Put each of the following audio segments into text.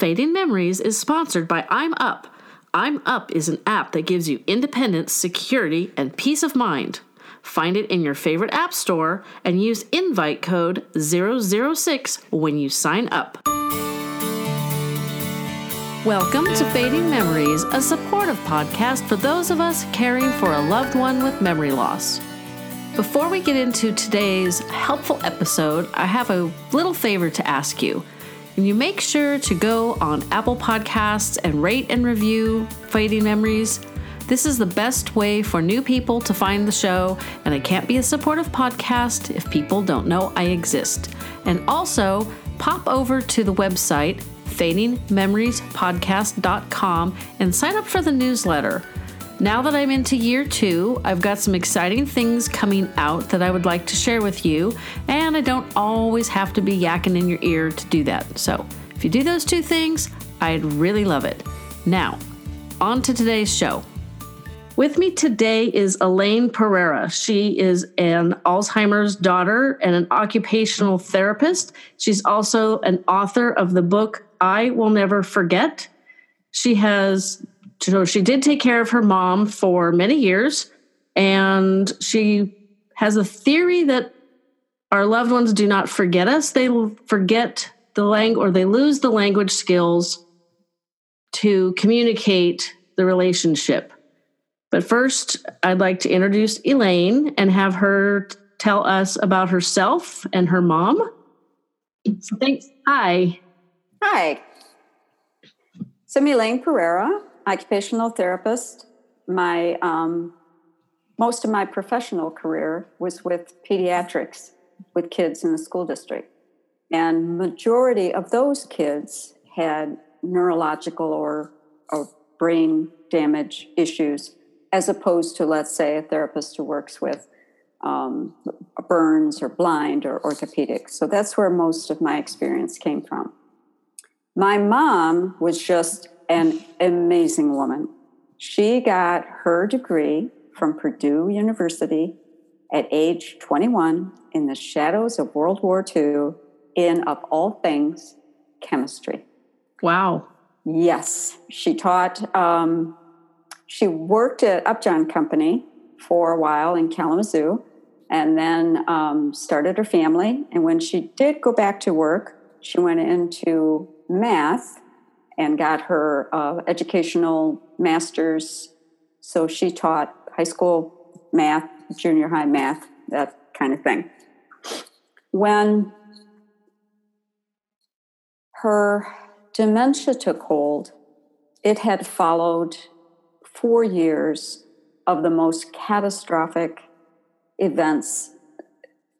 Fading Memories is sponsored by I'm Up. I'm Up is an app that gives you independence, security, and peace of mind. Find it in your favorite app store and use invite code 006 when you sign up. Welcome to Fading Memories, a supportive podcast for those of us caring for a loved one with memory loss. Before we get into today's helpful episode, I have a little favor to ask you. And you make sure to go on Apple Podcasts and rate and review Fading Memories. This is the best way for new people to find the show, and it can't be a supportive podcast if people don't know I exist. And also, pop over to the website, fadingmemoriespodcast.com, and sign up for the newsletter. Now that I'm into year two, I've got some exciting things coming out that I would like to share with you, and I don't always have to be yakking in your ear to do that. So, if you do those two things, I'd really love it. Now, on to today's show. With me today is Elaine Pereira. She is an Alzheimer's daughter and an occupational therapist. She's also an author of the book I Will Never Forget. She has so she did take care of her mom for many years, and she has a theory that our loved ones do not forget us; they forget the language, or they lose the language skills to communicate the relationship. But first, I'd like to introduce Elaine and have her tell us about herself and her mom. So thanks. Hi. Hi. So I'm Elaine Pereira occupational therapist. My um, most of my professional career was with pediatrics with kids in the school district, and majority of those kids had neurological or, or brain damage issues, as opposed to let's say a therapist who works with um, burns or blind or orthopedics. So that's where most of my experience came from. My mom was just an amazing woman. She got her degree from Purdue University at age 21 in the shadows of World War II in, of all things, chemistry. Wow. Yes. She taught, um, she worked at Upjohn Company for a while in Kalamazoo and then um, started her family. And when she did go back to work, she went into math and got her uh, educational master's. So she taught high school math, junior high math, that kind of thing. When her dementia took hold, it had followed four years of the most catastrophic events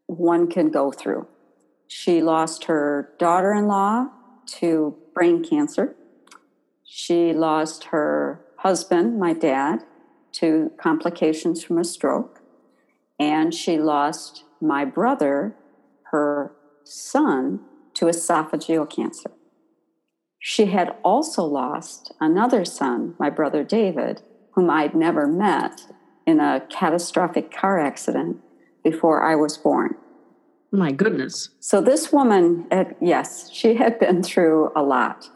one can go through. She lost her daughter in law to brain cancer. She lost her husband, my dad, to complications from a stroke. And she lost my brother, her son, to esophageal cancer. She had also lost another son, my brother David, whom I'd never met in a catastrophic car accident before I was born. My goodness. So, this woman, yes, she had been through a lot.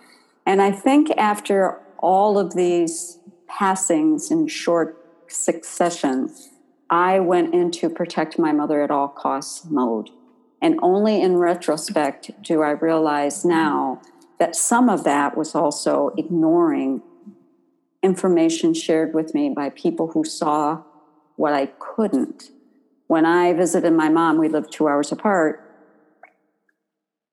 And I think after all of these passings in short succession, I went into protect my mother at all costs mode. And only in retrospect do I realize now that some of that was also ignoring information shared with me by people who saw what I couldn't. When I visited my mom, we lived two hours apart.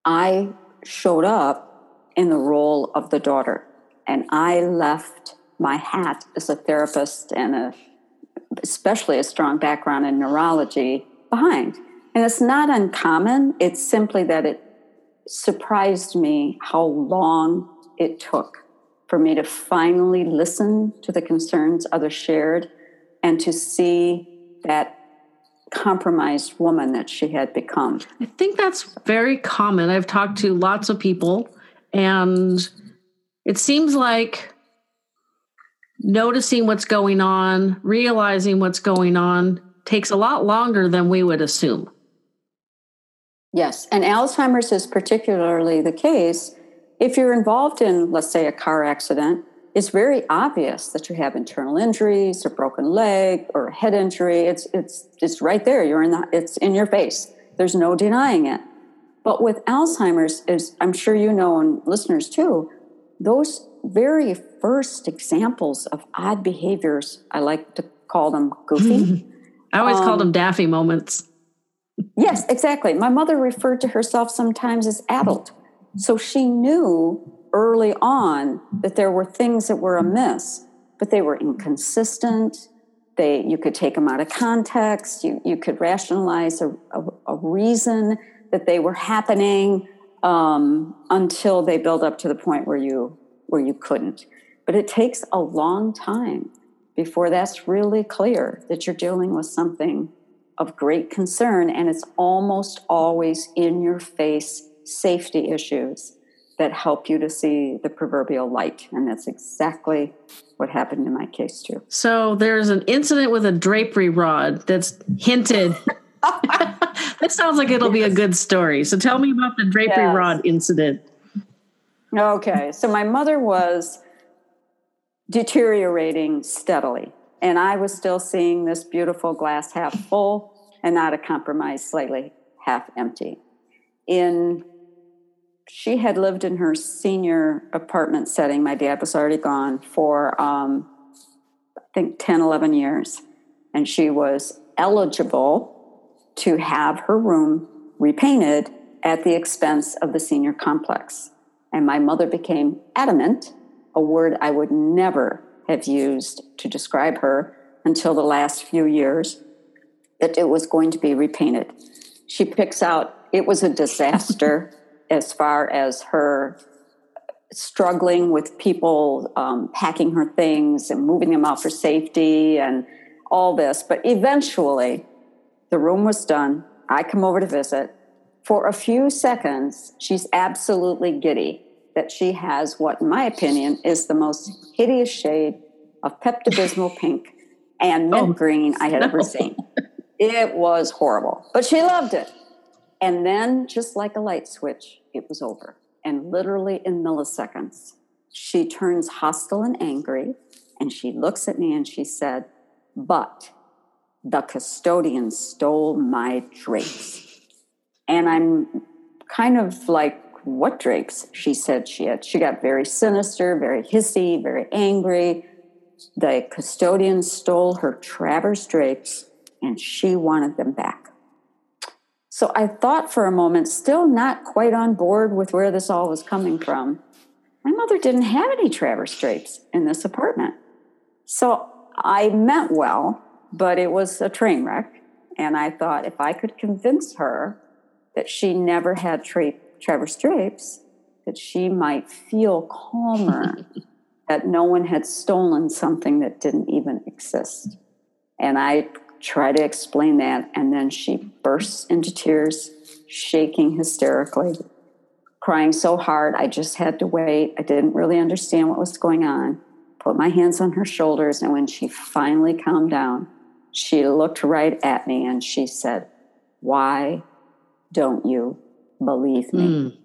I showed up in the role of the daughter. And I left my hat as a therapist and a, especially a strong background in neurology behind. And it's not uncommon, it's simply that it surprised me how long it took for me to finally listen to the concerns others shared and to see that compromised woman that she had become. I think that's very common. I've talked to lots of people and it seems like noticing what's going on, realizing what's going on takes a lot longer than we would assume. Yes, and Alzheimer's is particularly the case if you're involved in, let's say, a car accident, it's very obvious that you have internal injuries, a broken leg, or a head injury. It's it's it's right there. You're in the, it's in your face. There's no denying it. But with Alzheimer's, as I'm sure you know, and listeners too, those very first examples of odd behaviors, I like to call them goofy. I always um, called them daffy moments. Yes, exactly. My mother referred to herself sometimes as adult. So she knew early on that there were things that were amiss, but they were inconsistent. They, you could take them out of context. You, you could rationalize a, a, a reason that they were happening um, until they build up to the point where you where you couldn't. But it takes a long time before that's really clear that you're dealing with something of great concern, and it's almost always in your face safety issues that help you to see the proverbial light. And that's exactly what happened in my case, too. So there's an incident with a drapery rod that's hinted. That sounds like it'll be a good story. So tell me about the drapery yes. rod incident. Okay. So my mother was deteriorating steadily. And I was still seeing this beautiful glass half full and not a compromise, slightly half empty. In she had lived in her senior apartment setting. My dad was already gone for, um, I think, 10, 11 years. And she was eligible to have her room repainted at the expense of the senior complex. And my mother became adamant, a word I would never have used to describe her until the last few years, that it was going to be repainted. She picks out, it was a disaster as far as her struggling with people um, packing her things and moving them out for safety and all this. But eventually, the room was done. I come over to visit. For a few seconds, she's absolutely giddy that she has what, in my opinion, is the most hideous shade of Pepto Bismol pink and mint oh, green I had no. ever seen. It was horrible, but she loved it. And then, just like a light switch, it was over. And literally in milliseconds, she turns hostile and angry. And she looks at me and she said, But the custodian stole my drapes. And I'm kind of like, What drapes? She said she had. She got very sinister, very hissy, very angry. The custodian stole her traverse drapes and she wanted them back. So I thought for a moment, still not quite on board with where this all was coming from. My mother didn't have any traverse drapes in this apartment. So I meant well, but it was a train wreck. And I thought if I could convince her that she never had tra- traverse drapes, that she might feel calmer that no one had stolen something that didn't even exist. And I try to explain that. And then she bursts into tears, shaking hysterically, crying so hard. I just had to wait. I didn't really understand what was going on. Put my hands on her shoulders. And when she finally calmed down, she looked right at me and she said, Why don't you believe me? Mm.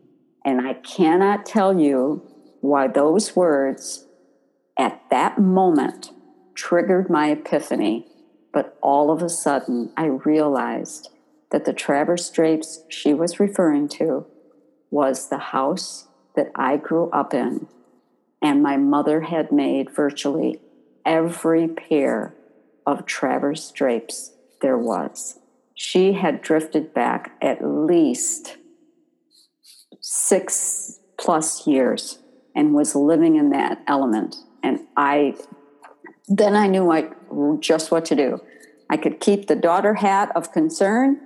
And I cannot tell you why those words at that moment triggered my epiphany but all of a sudden, I realized that the traverse drapes she was referring to was the house that I grew up in. And my mother had made virtually every pair of traverse drapes there was. She had drifted back at least six plus years and was living in that element. And I then I knew I, just what to do. I could keep the daughter hat of concern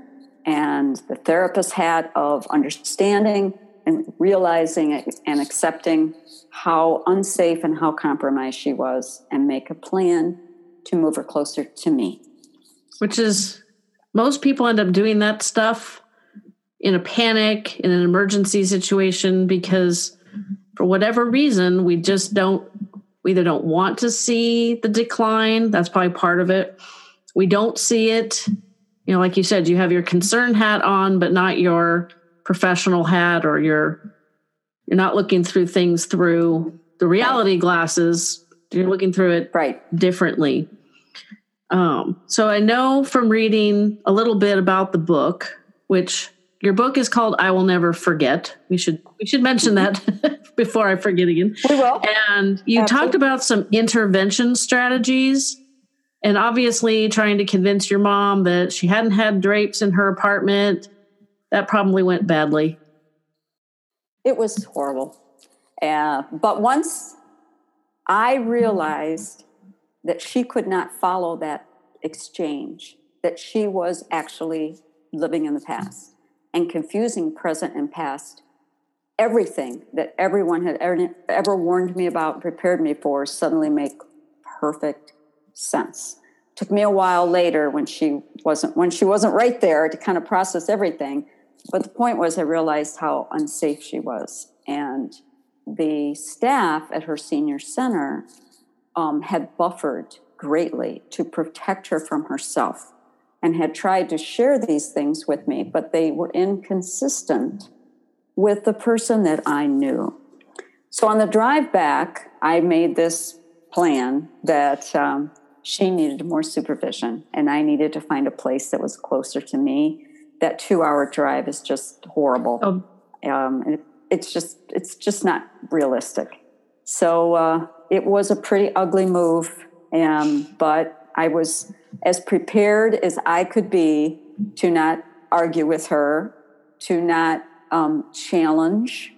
and the therapist hat of understanding and realizing and accepting how unsafe and how compromised she was and make a plan to move her closer to me. Which is, most people end up doing that stuff in a panic, in an emergency situation, because for whatever reason, we just don't we either don't want to see the decline, that's probably part of it. We don't see it. You know, like you said, you have your concern hat on, but not your professional hat or your you're not looking through things through the reality glasses. You're looking through it right differently. Um, so I know from reading a little bit about the book, which your book is called "I Will Never Forget." We should we should mention that before I forget again. We will. And you Absolutely. talked about some intervention strategies, and obviously trying to convince your mom that she hadn't had drapes in her apartment. That probably went badly. It was horrible. Uh, but once I realized that she could not follow that exchange, that she was actually living in the past and confusing present and past. Everything that everyone had ever, warned me about, prepared me for, suddenly make perfect sense. Took me a while later when she wasn't when she wasn't right there to kind of process everything. But the point was, I realized how unsafe she was, and the staff at her senior center um, had buffered greatly to protect her from herself and had tried to share these things with me, but they were inconsistent with the person that I knew. So on the drive back, I made this plan that um, she needed more supervision and I needed to find a place that was closer to me. That two hour drive is just horrible. Oh. Um, it, it's just it's just not realistic. So uh, it was a pretty ugly move, um, but I was as prepared as I could be to not argue with her, to not um, challenge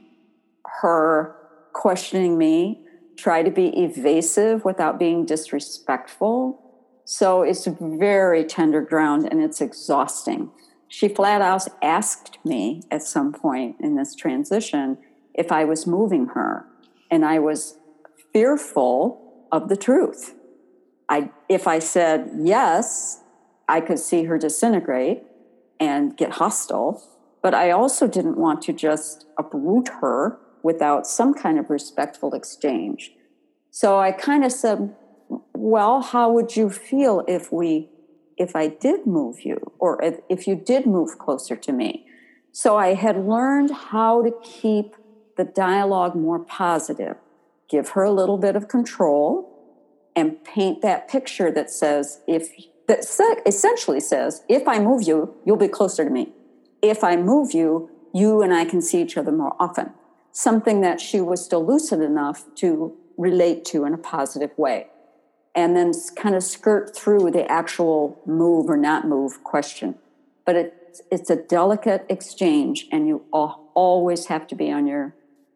her questioning me, try to be evasive without being disrespectful. So it's very tender ground and it's exhausting. She flat out asked me at some point in this transition if I was moving her. And I was fearful of the truth. I, if I said yes, I could see her disintegrate and get hostile. But I also didn't want to just uproot her without some kind of respectful exchange. So I kind of said, well, how would you feel if we, if I did move you or if, if you did move closer to me? So I had learned how to keep the dialogue more positive. Give her a little bit of control and paint that picture that says if that essentially says if i move you you'll be closer to me. If i move you you and i can see each other more often. Something that she was still lucid enough to relate to in a positive way. And then kind of skirt through the actual move or not move question. But it's it's a delicate exchange and you always have to be on your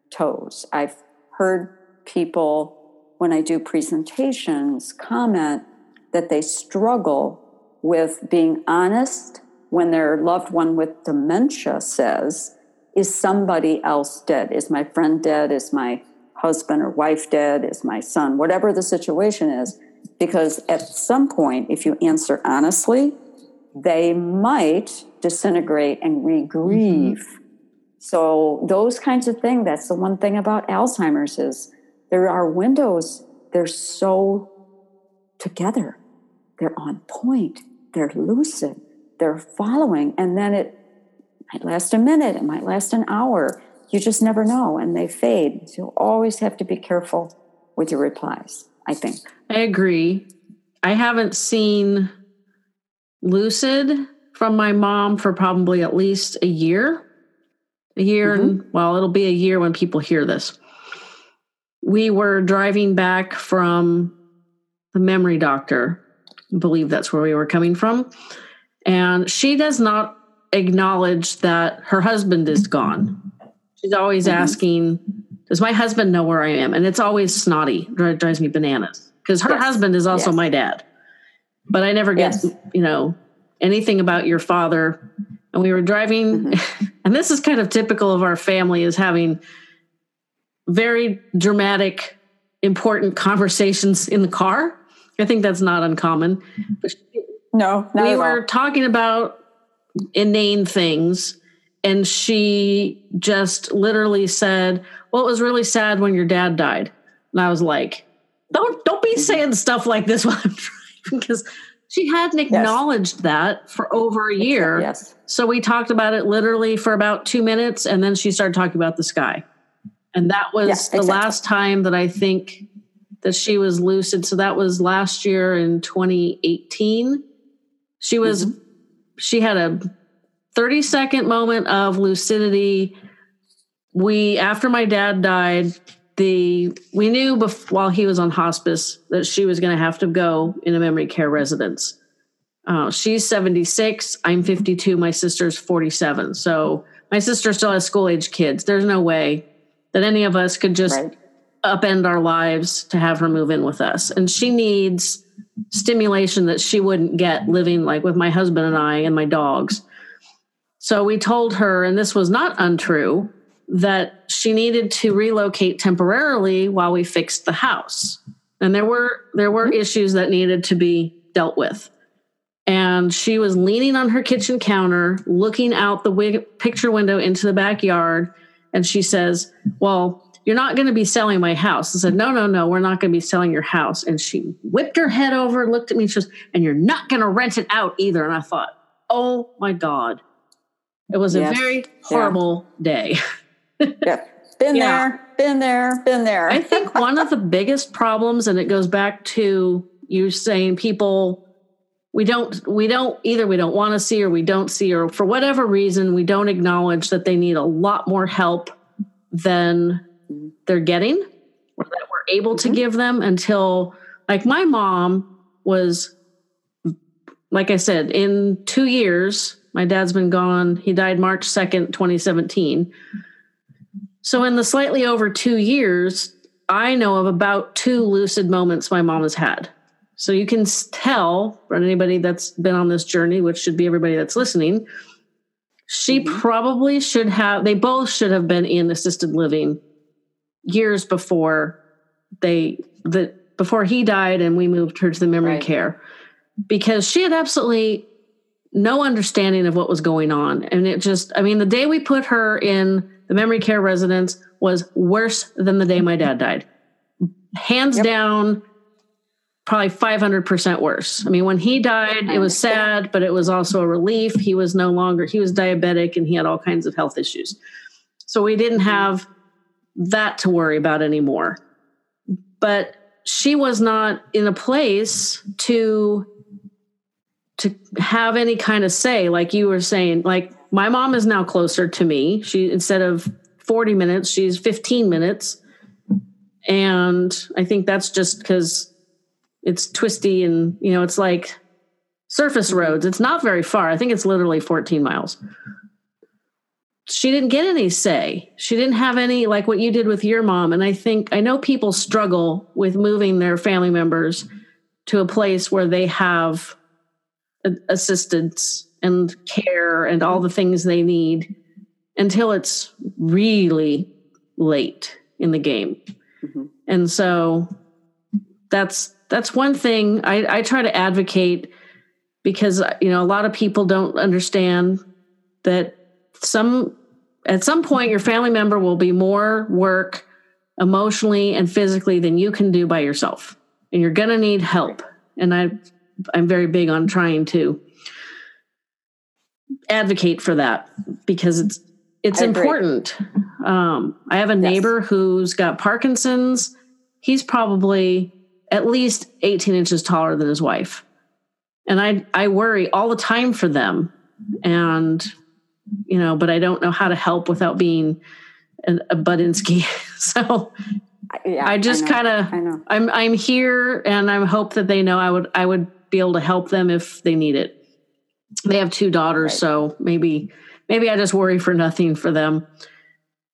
toes i've heard people, when I do presentations, comment that they struggle with being honest when their loved one with dementia says, Is somebody else dead? Is my friend dead? Is my husband or wife dead? Is my son? Whatever the situation is. Because at some point, if you answer honestly, they might disintegrate and regrieve. Mm-hmm. So those kinds of things, that's the one thing about Alzheimer's is there are windows, they're so together. They're on point, they're lucid, they're following, and then it might last a minute, it might last an hour. You just never know, and they fade. So you always have to be careful with your replies, I think. I agree. I haven't seen lucid from my mom for probably at least a year. A year, mm-hmm. and well, it'll be a year when people hear this we were driving back from the memory doctor. I believe that's where we were coming from. And she does not acknowledge that her husband is gone. She's always mm-hmm. asking, Does my husband know where I am? And it's always snotty, drives me bananas because her yes. husband is also yes. my dad. But I never get, yes. you know, anything about your father. And we were driving, mm-hmm. and this is kind of typical of our family is having very dramatic, important conversations in the car. I think that's not uncommon. but No, we were all. talking about inane things, and she just literally said, "Well, it was really sad when your dad died." And I was like, "Don't don't be mm-hmm. saying stuff like this while I'm driving," because she hadn't acknowledged yes. that for over a year. Yes. So we talked about it literally for about two minutes, and then she started talking about the sky. And that was Yeah, the exactly. last time that I think that she was lucid. So that was last year in 2018. She was, Mm-hmm. she had a 30 second moment of lucidity. We, after my dad died, the we knew bef- while he was on hospice that she was going to have to go in a memory care residence. Uh, she's 76. I'm 52. My sister's 47. So my sister still has school age kids. There's no way that any of us could just Right. upend our lives to have her move in with us. And she needs stimulation that she wouldn't get living like with my husband and I and my dogs. So we told her, and this was not untrue, that she needed to relocate temporarily while we fixed the house. And there were there were mm-hmm. issues that needed to be dealt with. And she was leaning on her kitchen counter, looking out the picture window into the backyard. And she says, Well, you're not going to be selling my house. I said, No, no, no, we're not going to be selling your house. And she whipped her head over, looked at me, and she goes, And you're not going to rent it out either. And I thought, Oh my God. It was Yes. a very horrible day. Yep. Been Yeah. there, been there, been there. I think one of the biggest problems, and it goes back to you saying people we don't we don't either we don't want to see or we don't see or for whatever reason we don't acknowledge that they need a lot more help than they're getting or that we're able to mm-hmm. give them until like my mom was like I said in 2 years my dad's been gone he died March 2nd 2017 so in the slightly over 2 years I know of about two lucid moments my mom has had. So you can tell for anybody that's been on this journey, which should be everybody that's listening, she mm-hmm. probably should have, they both should have been in assisted living years before they, the, before he died and we moved her to the memory Right. care because she had absolutely no understanding of what was going on. And it just, I mean, the day we put her in the memory care residence was worse than the day my dad died. Hands Yep. down, probably 500% worse. I mean, when he died, it was sad, but it was also a relief. He was no longer, he was diabetic and he had all kinds of health issues. So we didn't have that to worry about anymore. But she was not in a place to to have any kind of say like you were saying like my mom is now closer to me. She instead of 40 minutes she's 15 minutes. And i think that's just because it's twisty and you know it's like surface roads. It's not very far. I think it's literally 14 miles. She didn't get any say. She didn't have any like what you did with your mom. And i think i know people struggle with moving their family members to a place where they have assistance and care and all the things they need until it's really late in the game. Mhm. And so that's that's one thing I, I try to advocate because you know a lot of people don't understand that some at some point your family member will be more work emotionally and physically than you can do by yourself and you're going to need help and i i'm very big on trying to advocate for that because it's it's I important. Um, i have a neighbor who's got parkinson's. He's probably at least 18 inches taller than his wife. And i i worry all the time for them. And you know but i don't know how to help without being a, a budinsky so yeah, I just kind of. I'm I'm here and I hope that they know I would I would be able to help them if they need it. They have two daughters, Right. so maybe maybe I just worry for nothing for them.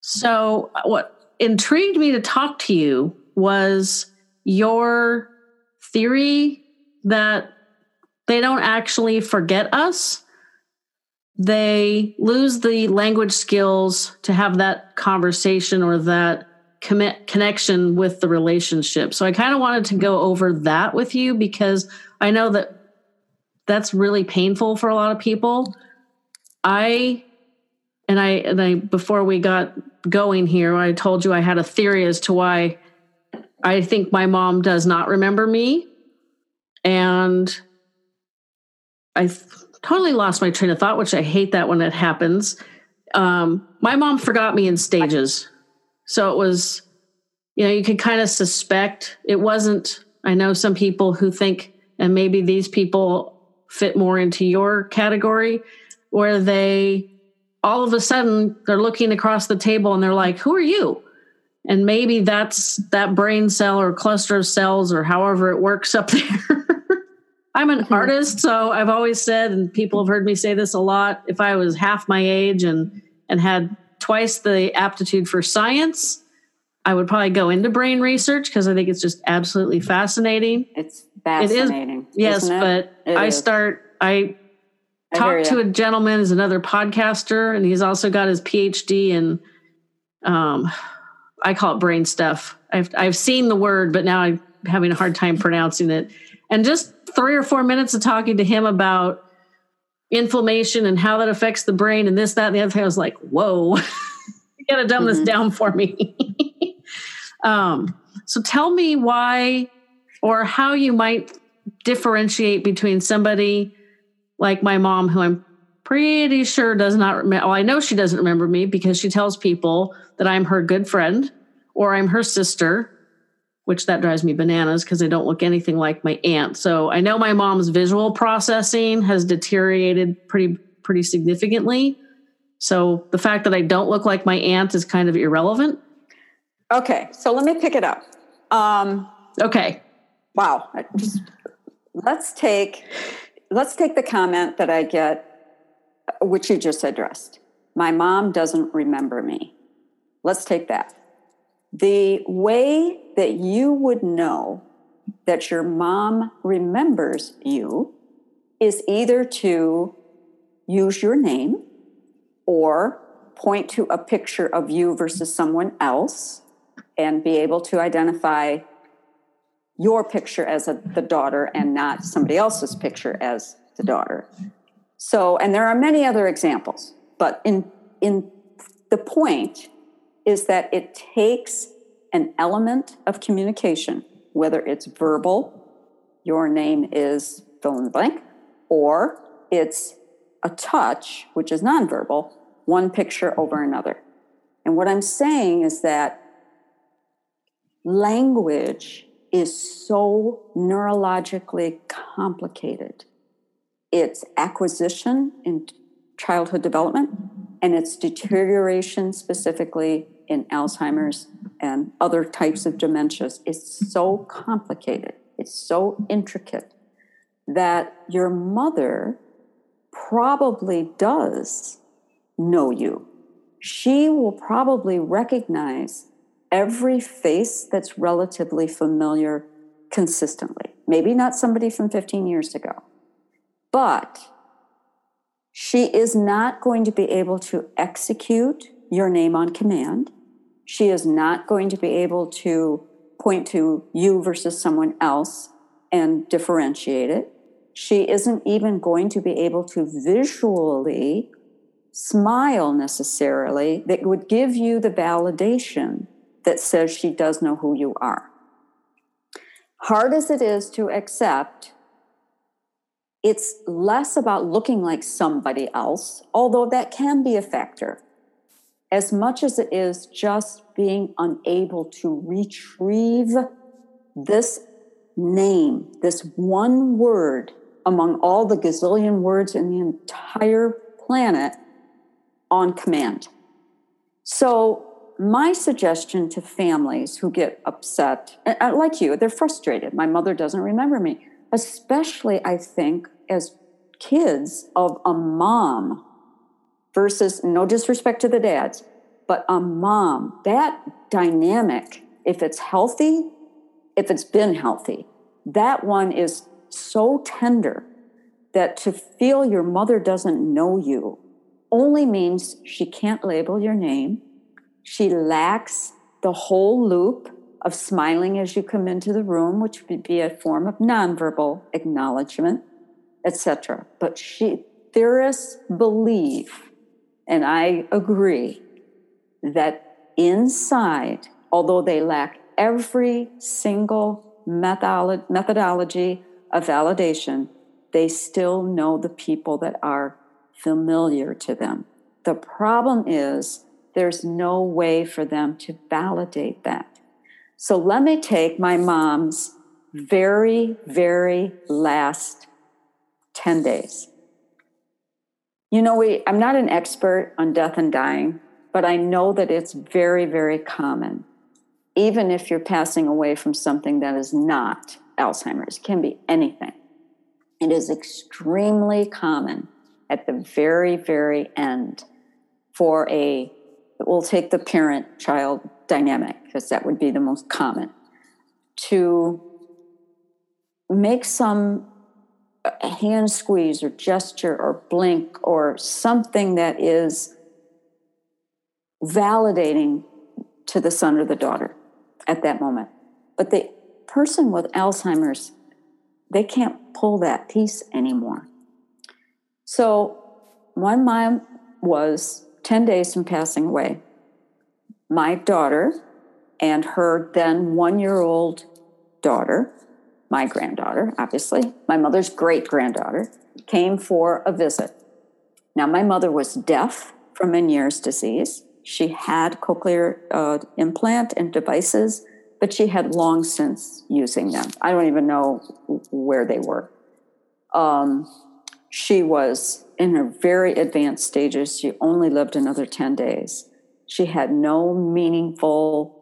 So uh, what intrigued me to talk to you was your theory that they don't actually forget us. They lose the language skills to have that conversation or that commit connection with the relationship. So I kind of wanted to go over that with you because I know that that's really painful for a lot of people. I and I and I before we got going here, I told you I had a theory as to why I think my mom does not remember me. And I totally lost my train of thought, which I hate that when it happens. Um, my mom forgot me in stages. So it was, you know, you could kind of suspect it wasn't. I know some people who think, and maybe these people fit more into your category, where they all of a sudden they're looking across the table and they're like, Who are you? And maybe that's that brain cell or cluster of cells or however it works up there. I'm an mm-hmm. artist, so I've always said, and people have heard me say this a lot. If I was half my age and and had twice the aptitude for science, I would probably go into brain research because I think it's just absolutely fascinating. It's fascinating. It is, yes, it? but it I is. start. I, I talked to a gentleman who's another podcaster, and he's also got his PhD in, um, I call it brain stuff. I've I've seen the word, but now I'm having a hard time pronouncing it. And just three or four minutes of talking to him about inflammation and how that affects the brain and this, that, and the other thing. I was like, whoa, you gotta dumb mm-hmm. this down for me. um, so tell me why or how you might differentiate between somebody like my mom, who I'm pretty sure does not remember. Well, I know she doesn't remember me because she tells people that I'm her good friend or I'm her sister which that drives me bananas because I don't look anything like my aunt. So I know my mom's visual processing has deteriorated pretty pretty significantly. So the fact that I don't look like my aunt is kind of irrelevant. Okay, so let me pick it up. Um, okay. Wow. Just, let's take let's take the comment that I get, which you just addressed. My mom doesn't remember me. Let's take that. The way that you would know that your mom remembers you is either to use your name or point to a picture of you versus someone else and be able to identify your picture as a, the daughter and not somebody else's picture as the daughter. So, and there are many other examples, but in in the point is that it takes an element of communication, whether it's verbal, your name is fill in the blank, or it's a touch, which is nonverbal, one picture over another. And what I'm saying is that language is so neurologically complicated. It's acquisition in childhood development and its deterioration specifically in Alzheimer's and other types of dementias is so complicated, it's so intricate that your mother probably does know you. She will probably recognize every face that's relatively familiar consistently. Maybe not somebody from 15 years ago, but she is not going to be able to execute your name on command. She is not going to be able to point to you versus someone else and differentiate it. She isn't even going to be able to visually smile necessarily that would give you the validation that says she does know who you are. Hard as it is to accept, it's less about looking like somebody else, although that can be a factor as much as it is just being unable to retrieve this name, this one word among all the gazillion words in the entire planet on command. So, my suggestion to families who get upset, like you, they're frustrated. My mother doesn't remember me, especially, I think, as kids of a mom versus no disrespect to the dads, but a mom, that dynamic, if it's healthy, if it's been healthy, that one is so tender that to feel your mother doesn't know you only means she can't label your name. She lacks the whole loop of smiling as you come into the room, which would be a form of nonverbal acknowledgement, etc. But she theorists believe and I agree that inside, although they lack every single methodolo- methodology of validation, they still know the people that are familiar to them. The problem is there's no way for them to validate that. So let me take my mom's very, very last 10 days. You know, we, I'm not an expert on death and dying, but I know that it's very, very common. Even if you're passing away from something that is not Alzheimer's, it can be anything. It is extremely common at the very, very end for a, we'll take the parent child dynamic, because that would be the most common, to make some a hand squeeze or gesture or blink or something that is validating to the son or the daughter at that moment. But the person with Alzheimer's, they can't pull that piece anymore. So one mom was 10 days from passing away. My daughter and her then one year old daughter my granddaughter, obviously, my mother's great granddaughter, came for a visit. Now, my mother was deaf from Meniere's disease. She had cochlear uh, implant and devices, but she had long since using them. I don't even know where they were. Um, she was in her very advanced stages. She only lived another 10 days. She had no meaningful,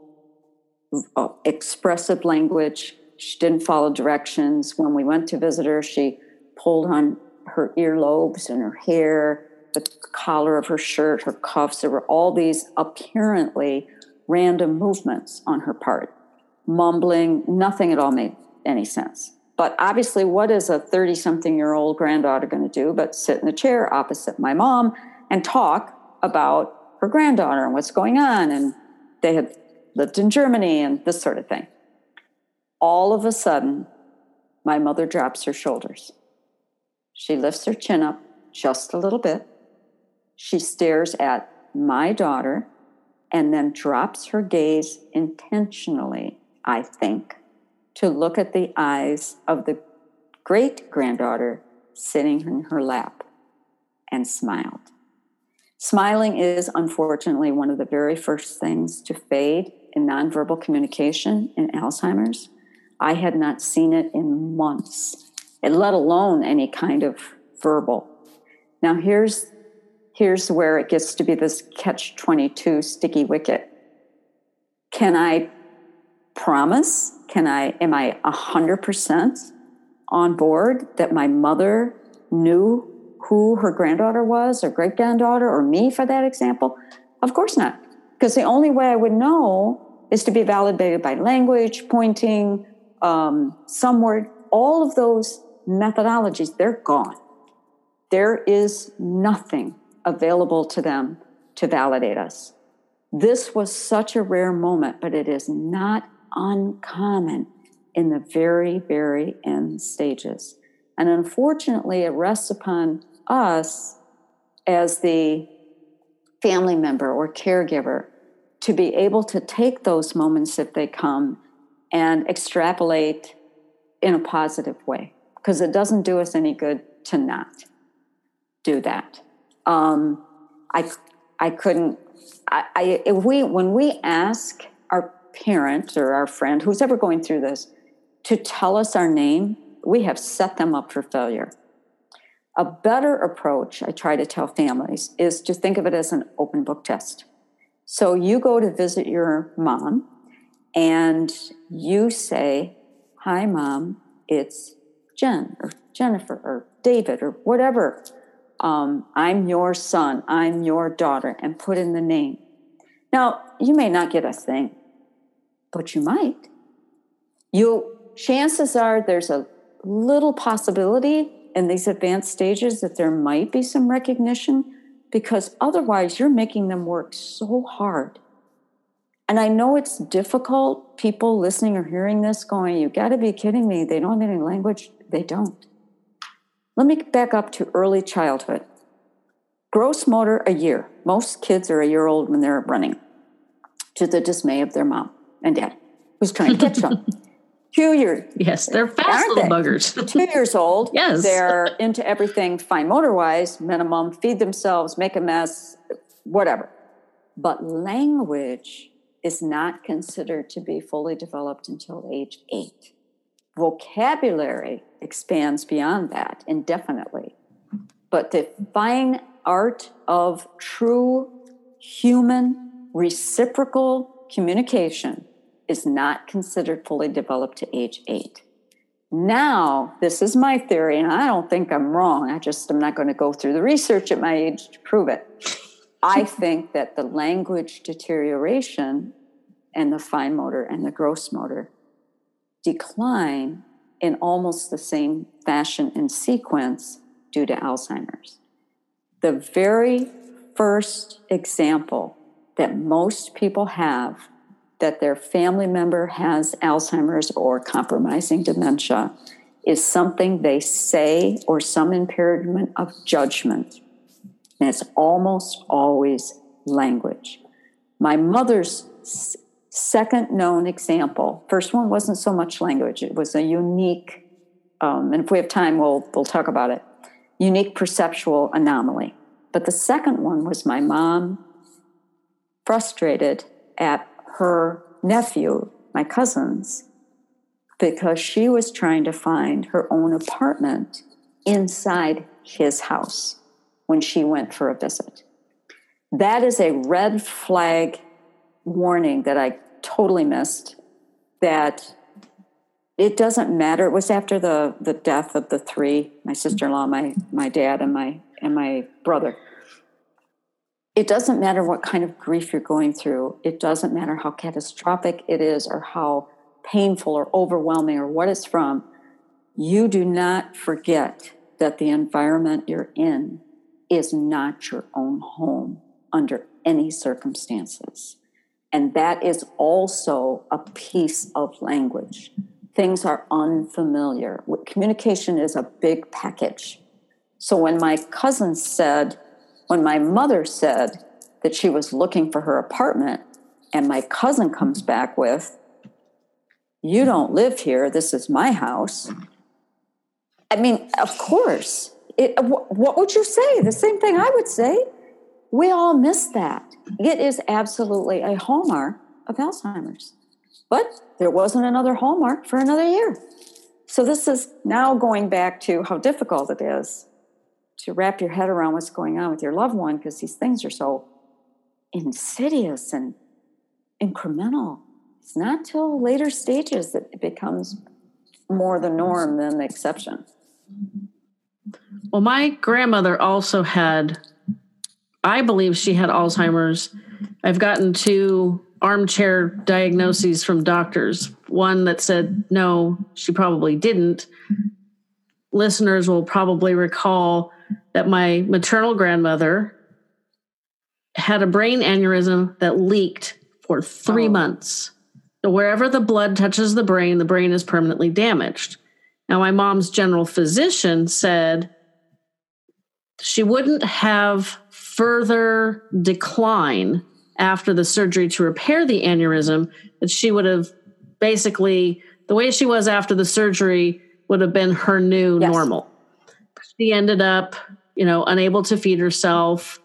uh, expressive language. She didn't follow directions. When we went to visit her, she pulled on her earlobes and her hair, the collar of her shirt, her cuffs. There were all these apparently random movements on her part, mumbling, nothing at all made any sense. But obviously, what is a 30 something year old granddaughter going to do but sit in the chair opposite my mom and talk about her granddaughter and what's going on? And they had lived in Germany and this sort of thing all of a sudden, my mother drops her shoulders. She lifts her chin up just a little bit. She stares at my daughter and then drops her gaze intentionally, I think, to look at the eyes of the great granddaughter sitting in her lap and smiled. Smiling is unfortunately one of the very first things to fade in nonverbal communication in Alzheimer's. I had not seen it in months, and let alone any kind of verbal. Now here's here's where it gets to be this catch 22 sticky wicket. Can I promise? Can I am I 100% on board that my mother knew who her granddaughter was or great granddaughter or me for that example? Of course not. Because the only way I would know is to be validated by language, pointing, um, some word, all of those methodologies, they're gone. There is nothing available to them to validate us. This was such a rare moment, but it is not uncommon in the very, very end stages. And unfortunately, it rests upon us as the family member or caregiver to be able to take those moments if they come and extrapolate in a positive way because it doesn't do us any good to not do that. Um, I I couldn't. I, I if we when we ask our parent or our friend who's ever going through this to tell us our name, we have set them up for failure. A better approach, I try to tell families, is to think of it as an open book test. So you go to visit your mom and you say, Hi, mom, it's Jen or Jennifer or David or whatever. Um, I'm your son, I'm your daughter, and put in the name. Now, you may not get a thing, but you might. You chances are there's a little possibility in these advanced stages that there might be some recognition because otherwise you're making them work so hard and I know it's difficult. People listening or hearing this going, you got to be kidding me. They don't have any language. They don't. Let me back up to early childhood. Gross motor, a year. Most kids are a year old when they're running, to the dismay of their mom and dad, who's trying to catch them. Two years. Yes, they're fast little they? buggers. Two years old. Yes. They're into everything fine motor wise, minimum, feed themselves, make a mess, whatever But language is not considered to be fully developed until age eight. Vocabulary expands beyond that indefinitely. But the fine art of true human reciprocal communication is not considered fully developed to age eight. Now, this is my theory, and I don't think I'm wrong. I just am not going to go through the research at my age to prove it. I think that the language deterioration and the fine motor and the gross motor decline in almost the same fashion and sequence due to Alzheimer's. The very first example that most people have that their family member has Alzheimer's or compromising dementia is something they say or some impairment of judgment. And it's almost always language. My mother's second known example, first one wasn't so much language, it was a unique, um, and if we have time, we'll, we'll talk about it, unique perceptual anomaly. But the second one was my mom frustrated at her nephew, my cousins, because she was trying to find her own apartment inside his house when she went for a visit. That is a red flag warning that I totally missed that it doesn't matter. It was after the, the death of the three, my sister-in-law, my, my dad, and my and my brother it doesn't matter what kind of grief you're going through. It doesn't matter how catastrophic it is or how painful or overwhelming or what it's from. You do not forget that the environment you're in is not your own home under any circumstances. And that is also a piece of language. Things are unfamiliar. Communication is a big package. So when my cousin said, when my mother said that she was looking for her apartment, and my cousin comes back with, You don't live here, this is my house. I mean, of course. It, uh, what would you say? The same thing I would say. We all miss that. It is absolutely a hallmark of Alzheimer's. But there wasn't another hallmark for another year. So this is now going back to how difficult it is to wrap your head around what's going on with your loved one because these things are so insidious and incremental. It's not till later stages that it becomes more the norm than the exception. Well, my grandmother also had, I believe she had Alzheimer's. I've gotten two armchair diagnoses from doctors. One that said, no, she probably didn't. Listeners will probably recall that my maternal grandmother had a brain aneurysm that leaked for three oh. months. So wherever the blood touches the brain, the brain is permanently damaged. Now, my mom's general physician said she wouldn't have further decline after the surgery to repair the aneurysm, that she would have basically, the way she was after the surgery would have been her new yes. normal. She ended up, you know, unable to feed herself,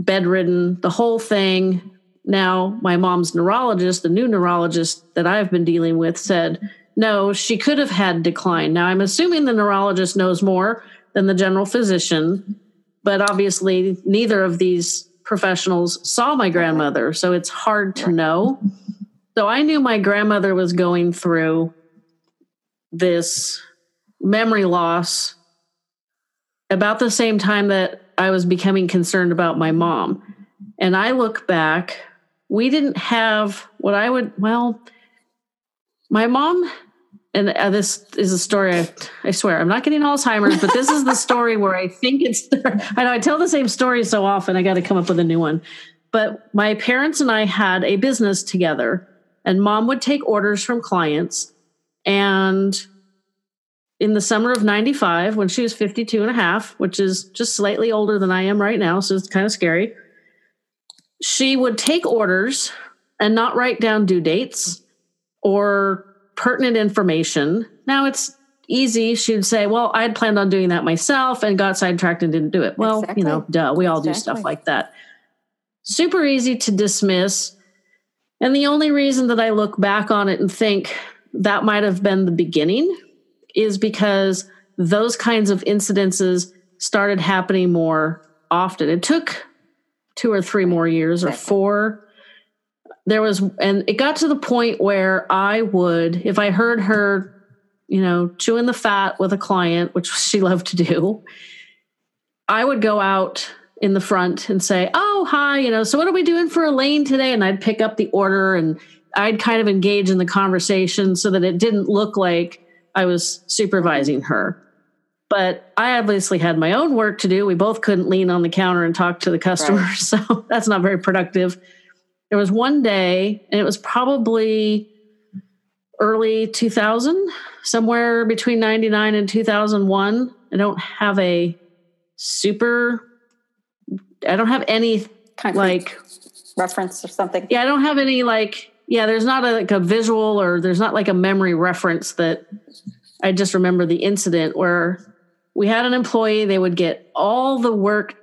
bedridden, the whole thing. Now, my mom's neurologist, the new neurologist that I've been dealing with, said, no, she could have had decline. Now, I'm assuming the neurologist knows more than the general physician, but obviously, neither of these professionals saw my grandmother, so it's hard to know. So I knew my grandmother was going through this memory loss about the same time that I was becoming concerned about my mom. And I look back, we didn't have what I would, well, my mom, and uh, this is a story, I, I, swear, I'm not getting Alzheimer's, but this is the story where I think it's, I know I tell the same story so often, I got to come up with a new one. But my parents and I had a business together, and mom would take orders from clients. And in the summer of 95 when she was 52 and a half, which is just slightly older than I am right now. So it's kind of scary. She would take orders and not write down due dates or pertinent information. Now it's easy. She'd say, Well, I had planned on doing that myself and got sidetracked and didn't do it. Well, exactly. you know, duh, we all exactly. do stuff like that. super easy to dismiss. And the only reason that I look back on it and think that might have been the beginning is because those kinds of incidences started happening more often. It took two or three more years or four. There was, and it got to the point where I would, if I heard her, you know, chewing the fat with a client, which she loved to do, I would go out in the front and say, Oh, hi, you know, so what are we doing for Elaine today? And I'd pick up the order and I'd kind of engage in the conversation so that it didn't look like I was supervising her. But I obviously had my own work to do. We both couldn't lean on the counter and talk to the customer. Right. So that's not very productive. There was one day, and it was probably early 2000, somewhere between 99 and 2001. I don't have a super, I don't have any kind like reference or something. Yeah, I don't have any like, yeah, there's not a, like a visual or there's not like a memory reference that I just remember the incident where we had an employee, they would get all the work.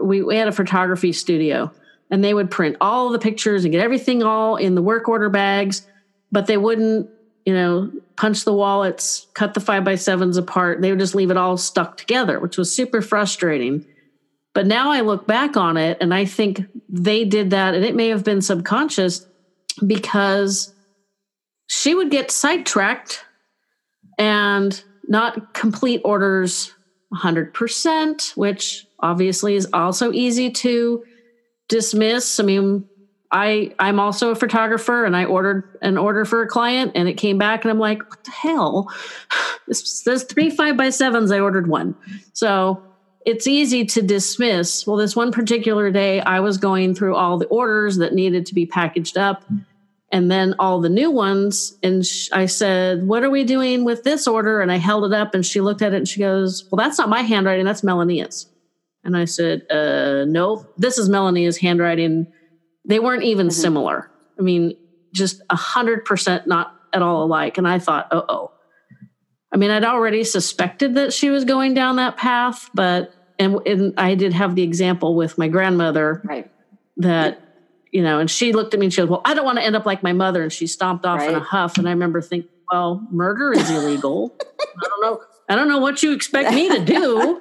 We, we had a photography studio and they would print all the pictures and get everything all in the work order bags, but they wouldn't, you know, punch the wallets, cut the five by sevens apart. They would just leave it all stuck together, which was super frustrating. But now I look back on it and I think they did that, and it may have been subconscious because she would get sidetracked and not complete orders 100%, which obviously is also easy to dismiss. I mean, I I'm also a photographer and I ordered an order for a client and it came back and I'm like, what the hell? This says three five by sevens. I ordered one. So it's easy to dismiss. Well, this one particular day I was going through all the orders that needed to be packaged up and then all the new ones. And sh- I said, What are we doing with this order? And I held it up and she looked at it and she goes, Well, that's not my handwriting, that's Melania's. And I said, uh, No, this is Melania's handwriting. They weren't even mm-hmm. similar. I mean, just a hundred percent not at all alike. And I thought, oh, oh. I mean, I'd already suspected that she was going down that path, but and, and I did have the example with my grandmother right. that you know, and she looked at me and she goes, Well, I don't want to end up like my mother. And she stomped off right. in a huff. And I remember thinking, Well, murder is illegal. I don't know. I don't know what you expect me to do.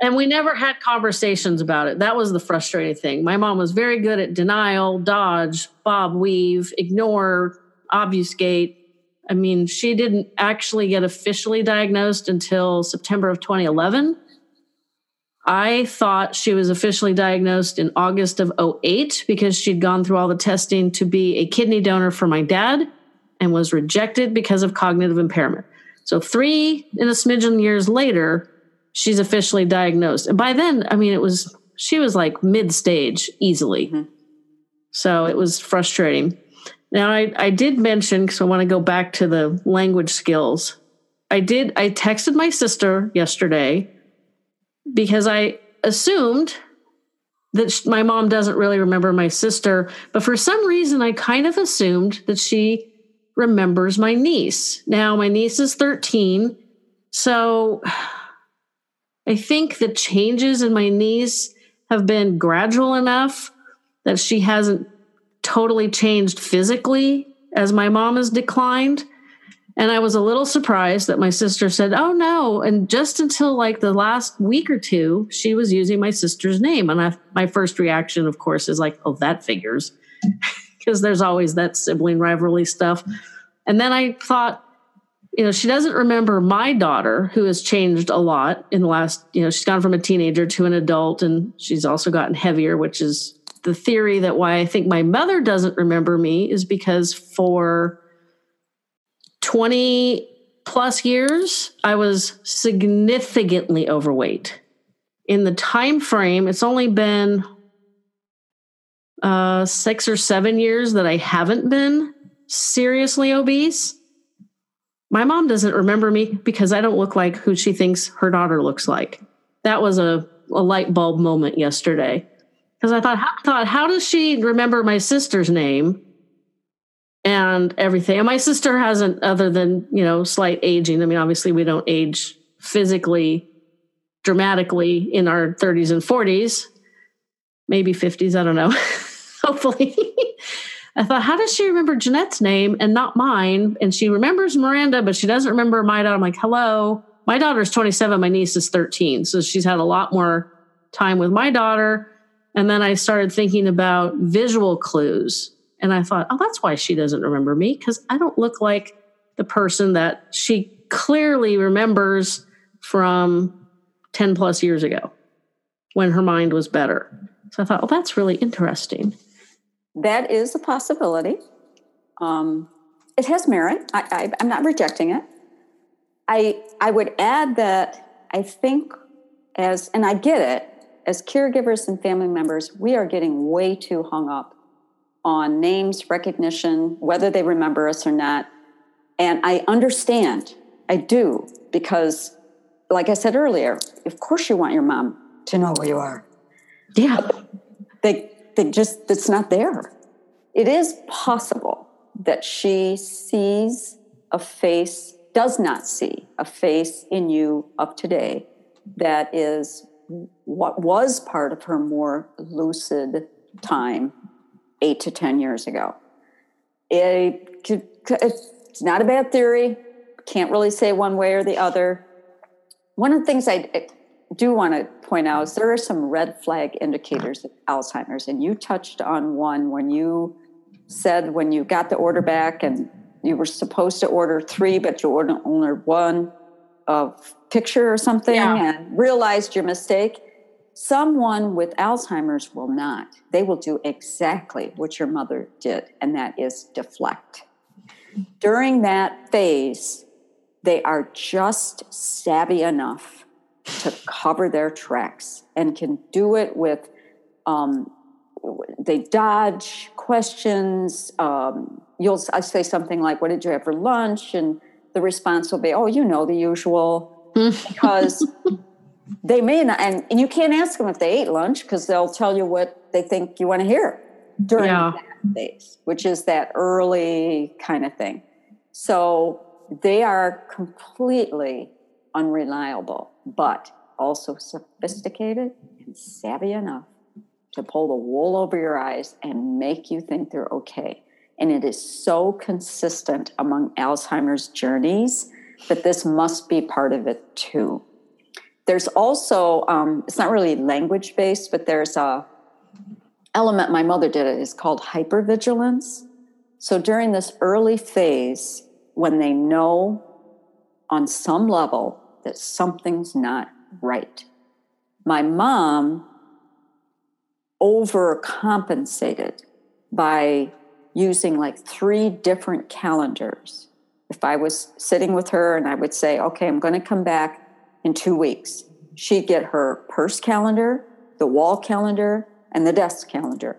and we never had conversations about it. That was the frustrating thing. My mom was very good at denial, dodge, bob, weave, ignore, obfuscate. I mean, she didn't actually get officially diagnosed until September of 2011. I thought she was officially diagnosed in August of 08 because she'd gone through all the testing to be a kidney donor for my dad and was rejected because of cognitive impairment. So, three and a smidgen years later, she's officially diagnosed. And by then, I mean, it was, she was like mid stage easily. Mm-hmm. So, it was frustrating. Now, I, I did mention, because I want to go back to the language skills. I did, I texted my sister yesterday because I assumed that my mom doesn't really remember my sister, but for some reason, I kind of assumed that she remembers my niece. Now, my niece is 13, so I think the changes in my niece have been gradual enough that she hasn't totally changed physically as my mom has declined. And I was a little surprised that my sister said, Oh no. And just until like the last week or two, she was using my sister's name. And I, my first reaction, of course, is like, Oh, that figures. Because there's always that sibling rivalry stuff. And then I thought, you know, she doesn't remember my daughter, who has changed a lot in the last, you know, she's gone from a teenager to an adult and she's also gotten heavier, which is the theory that why I think my mother doesn't remember me is because for 20 plus years, I was significantly overweight. In the time frame, it's only been uh, six or seven years that I haven't been seriously obese. My mom doesn't remember me because I don't look like who she thinks her daughter looks like. That was a, a light bulb moment yesterday. Because I thought, how, thought, how does she remember my sister's name and everything. And my sister hasn't, other than, you know, slight aging. I mean, obviously, we don't age physically dramatically in our 30s and 40s. maybe 50s, I don't know. Hopefully. I thought, how does she remember Jeanette's name and not mine? And she remembers Miranda, but she doesn't remember my daughter. I'm like, hello. My daughter's 27, my niece is 13. So she's had a lot more time with my daughter. And then I started thinking about visual clues. And I thought, oh, that's why she doesn't remember me, because I don't look like the person that she clearly remembers from 10 plus years ago when her mind was better. So I thought, oh, that's really interesting. That is a possibility. Um, it has merit. I, I'm not rejecting it. I I would add that I think as and I get it as caregivers and family members, we are getting way too hung up on names, recognition, whether they remember us or not. And I understand, I do, because like I said earlier, of course you want your mom to know where you are. Yeah. They they just it's not there. It is possible that she sees a face, does not see a face in you of today that is what was part of her more lucid time eight to 10 years ago. It, it's not a bad theory. Can't really say one way or the other. One of the things I do want to point out is there are some red flag indicators of Alzheimer's, and you touched on one when you said when you got the order back and you were supposed to order three, but you ordered only one of picture or something yeah. and realized your mistake. Someone with Alzheimer's will not. They will do exactly what your mother did, and that is deflect. During that phase, they are just savvy enough to cover their tracks and can do it with um, they dodge questions um, you'll I say something like what did you have for lunch and the response will be oh you know the usual because they may not and, and you can't ask them if they ate lunch because they'll tell you what they think you want to hear during yeah. that phase which is that early kind of thing so they are completely unreliable, but also sophisticated and savvy enough to pull the wool over your eyes and make you think they're okay. And it is so consistent among Alzheimer's journeys that this must be part of it too. There's also, um, it's not really language based, but there's a element my mother did it is called hypervigilance. So during this early phase, when they know on some level that something's not right. My mom overcompensated by using like three different calendars. If I was sitting with her and I would say, okay, I'm going to come back in two weeks, she'd get her purse calendar, the wall calendar, and the desk calendar.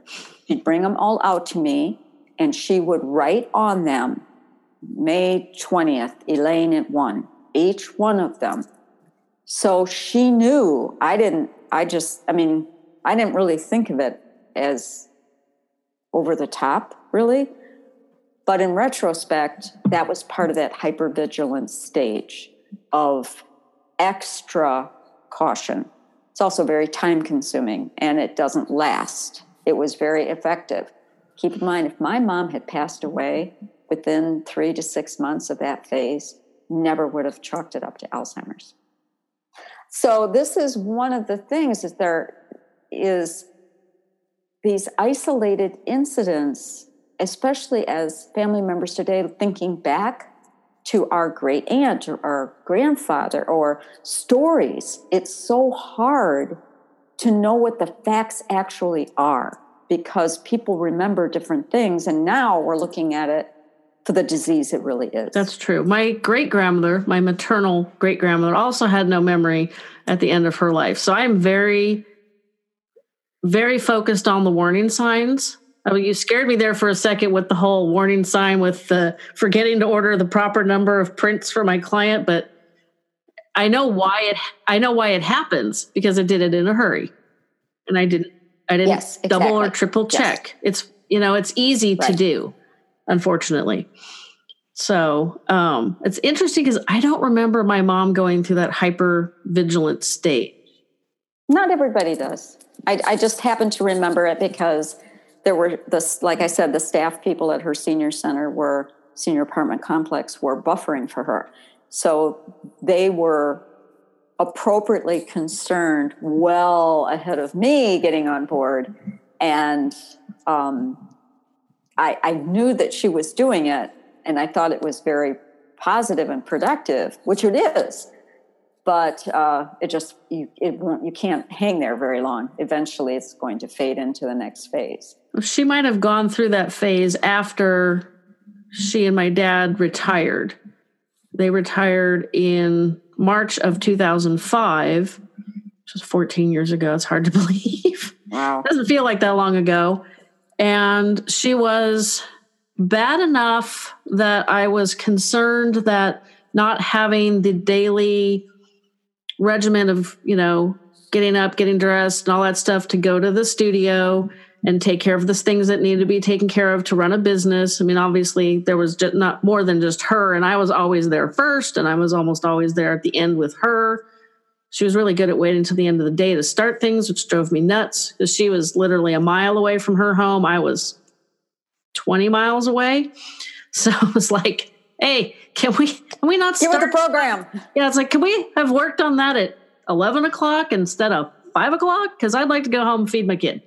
She'd bring them all out to me and she would write on them May 20th, Elaine at 1 each one of them. So she knew I didn't, I just, I mean, I didn't really think of it as over the top, really. But in retrospect, that was part of that hypervigilance stage of extra caution. It's also very time consuming and it doesn't last. It was very effective. Keep in mind, if my mom had passed away within three to six months of that phase, never would have chalked it up to Alzheimer's. So this is one of the things that there is these isolated incidents, especially as family members today thinking back to our great aunt or our grandfather or stories. It's so hard to know what the facts actually are because people remember different things. And now we're looking at it for the disease it really is. That's true. My great grandmother, my maternal great grandmother, also had no memory at the end of her life. So I'm very, very focused on the warning signs. I mean, you scared me there for a second with the whole warning sign with the forgetting to order the proper number of prints for my client, but I know why it I know why it happens because I did it in a hurry. And I didn't I didn't yes, exactly. double or triple check. Yes. It's you know, it's easy right. to do unfortunately. So um, it's interesting because I don't remember my mom going through that hyper vigilant state. Not everybody does. I, I just happen to remember it because there were this, like I said, the staff people at her senior center were senior apartment complex were buffering for her. So they were appropriately concerned well ahead of me getting on board. And um, I, I knew that she was doing it, and I thought it was very positive and productive, which it is. But uh, it just you it won't you can't hang there very long. Eventually, it's going to fade into the next phase. She might have gone through that phase after she and my dad retired. They retired in March of 2005, which was 14 years ago. It's hard to believe. Wow. Doesn't feel like that long ago. And she was bad enough that I was concerned that not having the daily regimen of, you know, getting up, getting dressed, and all that stuff to go to the studio and take care of the things that needed to be taken care of to run a business. I mean, obviously, there was just not more than just her, and I was always there first, and I was almost always there at the end with her. She was really good at waiting to the end of the day to start things, which drove me nuts because she was literally a mile away from her home. I was 20 miles away. So it was like, hey, can we can we not start the program? Yeah, it's like, can we have worked on that at 11 o'clock instead of five o'clock? Because I'd like to go home and feed my kid.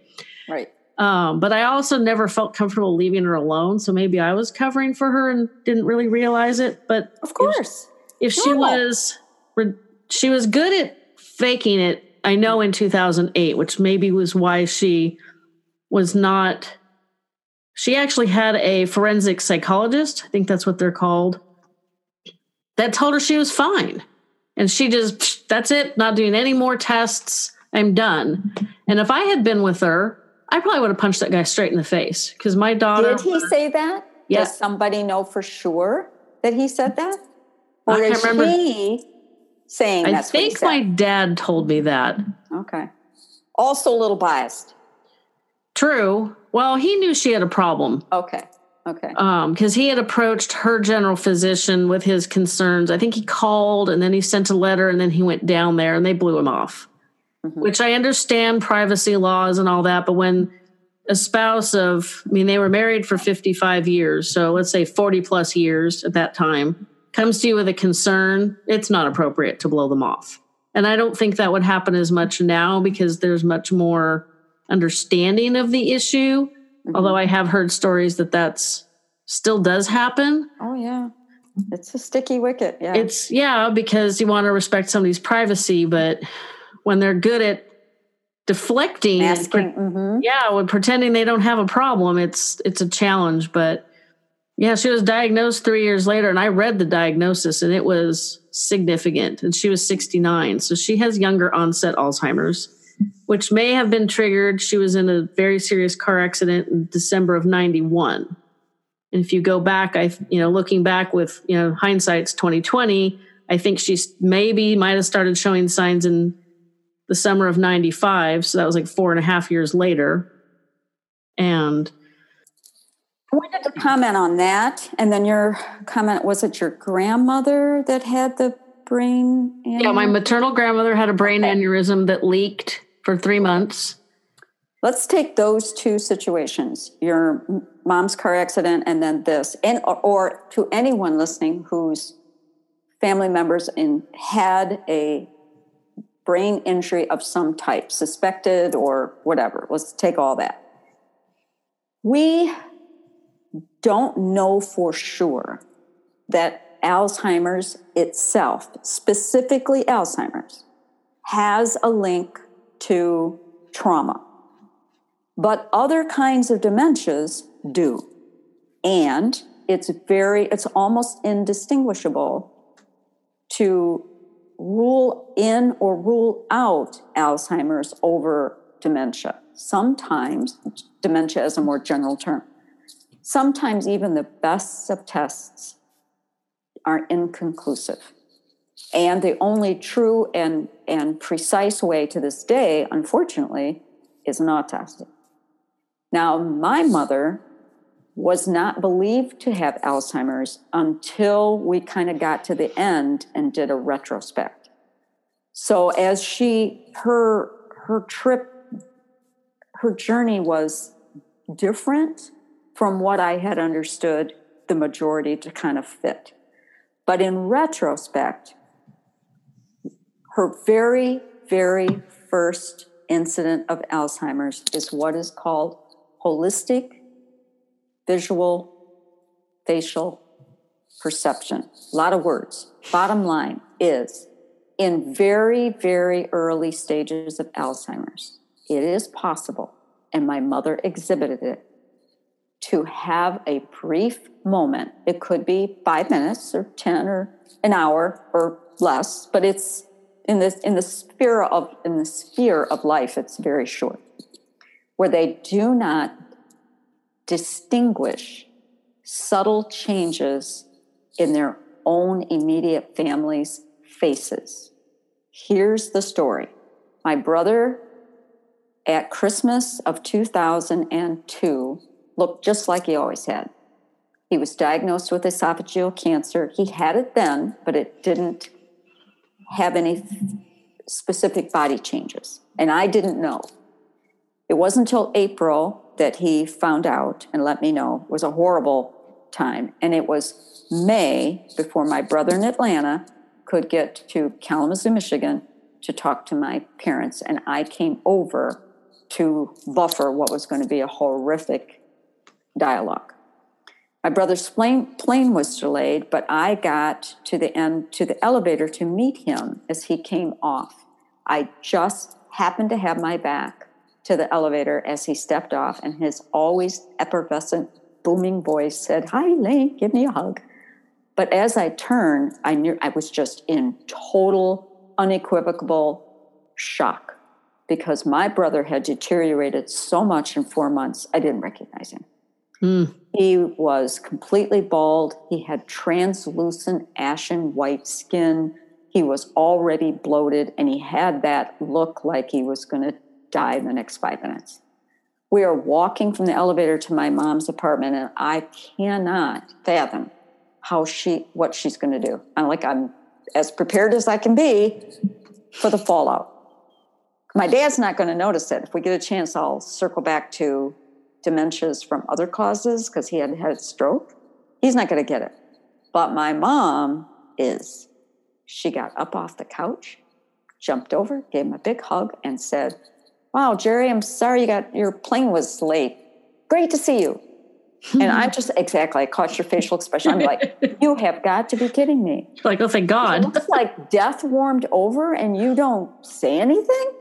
Right. Um, but I also never felt comfortable leaving her alone. So maybe I was covering for her and didn't really realize it. But of course, if, if she was, she was good at faking it. I know in 2008, which maybe was why she was not. She actually had a forensic psychologist. I think that's what they're called. That told her she was fine. And she just, that's it, not doing any more tests. I'm done. And if I had been with her, I probably would have punched that guy straight in the face because my daughter. Did he say that? Yes. Does somebody know for sure that he said that? Or I is remember, he saying I think my dad told me that. Okay. Also a little biased. True. Well, he knew she had a problem. Okay. Okay. Um, because he had approached her general physician with his concerns. I think he called and then he sent a letter and then he went down there and they blew him off mm-hmm. which I understand privacy laws and all that. But when a spouse of, I mean, they were married for 55 years, so let's say 40 plus years at that time, comes to you with a concern, it's not appropriate to blow them off. And I don't think that would happen as much now because there's much more understanding of the issue. Mm-hmm. Although I have heard stories that that's still does happen. Oh, yeah. It's a sticky wicket. Yeah. It's, yeah, because you want to respect somebody's privacy, but when they're good at deflecting Masking, mm-hmm. yeah when pretending they don't have a problem it's it's a challenge but yeah she was diagnosed three years later and i read the diagnosis and it was significant and she was 69 so she has younger onset alzheimer's which may have been triggered she was in a very serious car accident in december of 91 and if you go back i you know looking back with you know hindsight's 2020 i think she's maybe might have started showing signs in the summer of 95. So that was like four and a half years later. And I wanted to comment on that. And then your comment was it your grandmother that had the brain? Aneurysm? Yeah, my maternal grandmother had a brain okay. aneurysm that leaked for three months. Let's take those two situations your mom's car accident and then this, and or, or to anyone listening whose family members in had a brain injury of some type, suspected or whatever. Let's take all that. We don't know for sure that Alzheimer's itself, specifically Alzheimer's, has a link to trauma. But other kinds of dementias do. And it's very, it's almost indistinguishable to rule in or rule out Alzheimer's over dementia. Sometimes, dementia is a more general term. Sometimes even the best of tests are inconclusive. And the only true and, and precise way to this day, unfortunately, is an autopsy. Now, my mother was not believed to have Alzheimer's until we kind of got to the end and did a retrospect. So as she her her trip her journey was different from what I had understood the majority to kind of fit. But in retrospect, her very, very first incident of Alzheimer's is what is called holistic visual facial perception. A lot of words. Bottom line is in very, very early stages of Alzheimer's, it is possible, and my mother exhibited it, to have a brief moment. It could be five minutes or 10 or an hour or less, but it's in this in the sphere of in the sphere of life, it's very short, where they do not distinguish subtle changes in their own immediate family's faces. Here's the story. My brother at Christmas of 2002 looked just like he always had. He was diagnosed with esophageal cancer. He had it then, but it didn't have any specific body changes. And I didn't know. It wasn't until April that he found out and let me know. It was a horrible time. And it was May before my brother in Atlanta could get to Kalamazoo, Michigan to talk to my parents. And I came over to buffer what was going to be a horrific dialogue. My brother's plane, plane was delayed, but I got to the end to the elevator to meet him as he came off. I just happened to have my back to the elevator as he stepped off, and his always effervescent, booming voice said, Hi, Elaine, give me a hug. But as I turned, I knew I was just in total, unequivocal shock because my brother had deteriorated so much in four months, I didn't recognize him. Mm. He was completely bald. He had translucent, ashen white skin. He was already bloated, and he had that look like he was going to die in the next five minutes. We are walking from the elevator to my mom's apartment, and I cannot fathom how she what she's going to do. I'm like I'm as prepared as I can be for the fallout. My dad's not going to notice it. If we get a chance, I'll circle back to dementias from other causes because he had had a stroke. He's not going to get it. But my mom is. She got up off the couch, jumped over, gave him a big hug, and said, Wow, Jerry, I'm sorry you got your plane was late. Great to see you. and I'm just exactly, I caught your facial expression. I'm like, you have got to be kidding me. Like, oh, thank God. It looks like death warmed over and you don't say anything.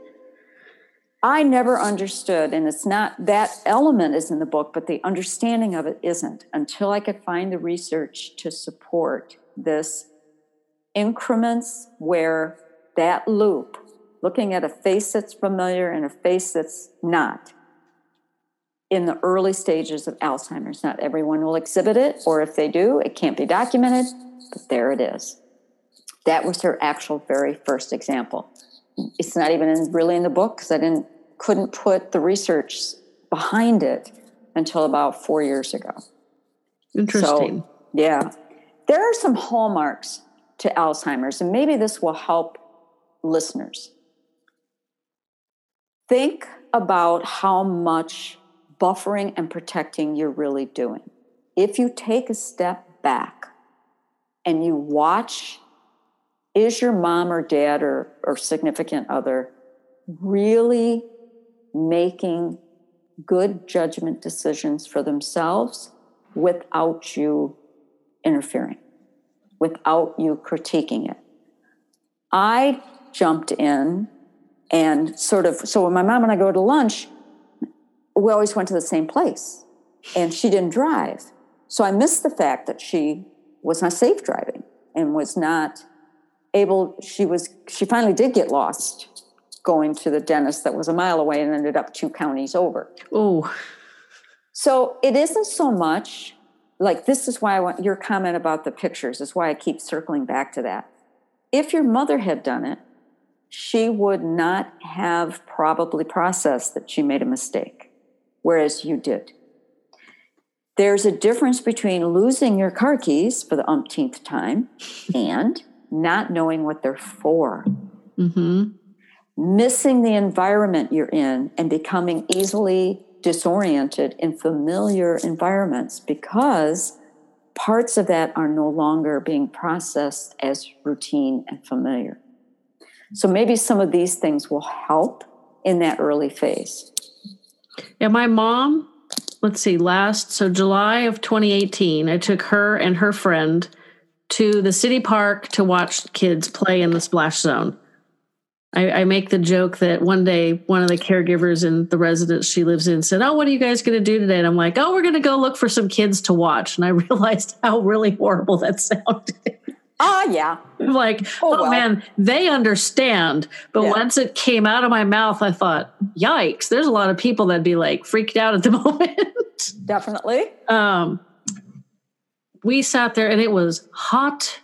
I never understood, and it's not that element is in the book, but the understanding of it isn't until I could find the research to support this increments where that loop, looking at a face that's familiar and a face that's not, in the early stages of Alzheimer's. Not everyone will exhibit it, or if they do, it can't be documented, but there it is. That was her actual very first example it's not even in, really in the book because I didn't couldn't put the research behind it until about four years ago. Interesting. So, yeah, there are some hallmarks to Alzheimer's, and maybe this will help listeners. Think about how much buffering and protecting you're really doing. If you take a step back and you watch is your mom or dad or, or significant other really making good judgment decisions for themselves without you interfering, without you critiquing it? I jumped in and sort of, so when my mom and I go to lunch, we always went to the same place and she didn't drive. So I missed the fact that she was not safe driving and was not able she was she finally did get lost going to the dentist that was a mile away and ended up two counties over oh so it isn't so much like this is why i want your comment about the pictures is why i keep circling back to that if your mother had done it she would not have probably processed that she made a mistake whereas you did there's a difference between losing your car keys for the umpteenth time and not knowing what they're for. Mm-hmm. Missing the environment you're in and becoming easily disoriented in familiar environments because parts of that are no longer being processed as routine and familiar. So maybe some of these things will help in that early phase. Yeah, my mom, let's see, last, so July of 2018, I took her and her friend to the city park to watch kids play in the splash zone. I, I, make the joke that one day one of the caregivers in the residence she lives in said, Oh, what are you guys going to do today? And I'm like, Oh, we're going to go look for some kids to watch. And I realized how really horrible that sounded. Oh, yeah. like, oh, oh well. man, they understand. But yeah. once it came out of my mouth, I thought, yikes, there's a lot of people that'd be like freaked out at the moment. Definitely. Um, we sat there and it was hot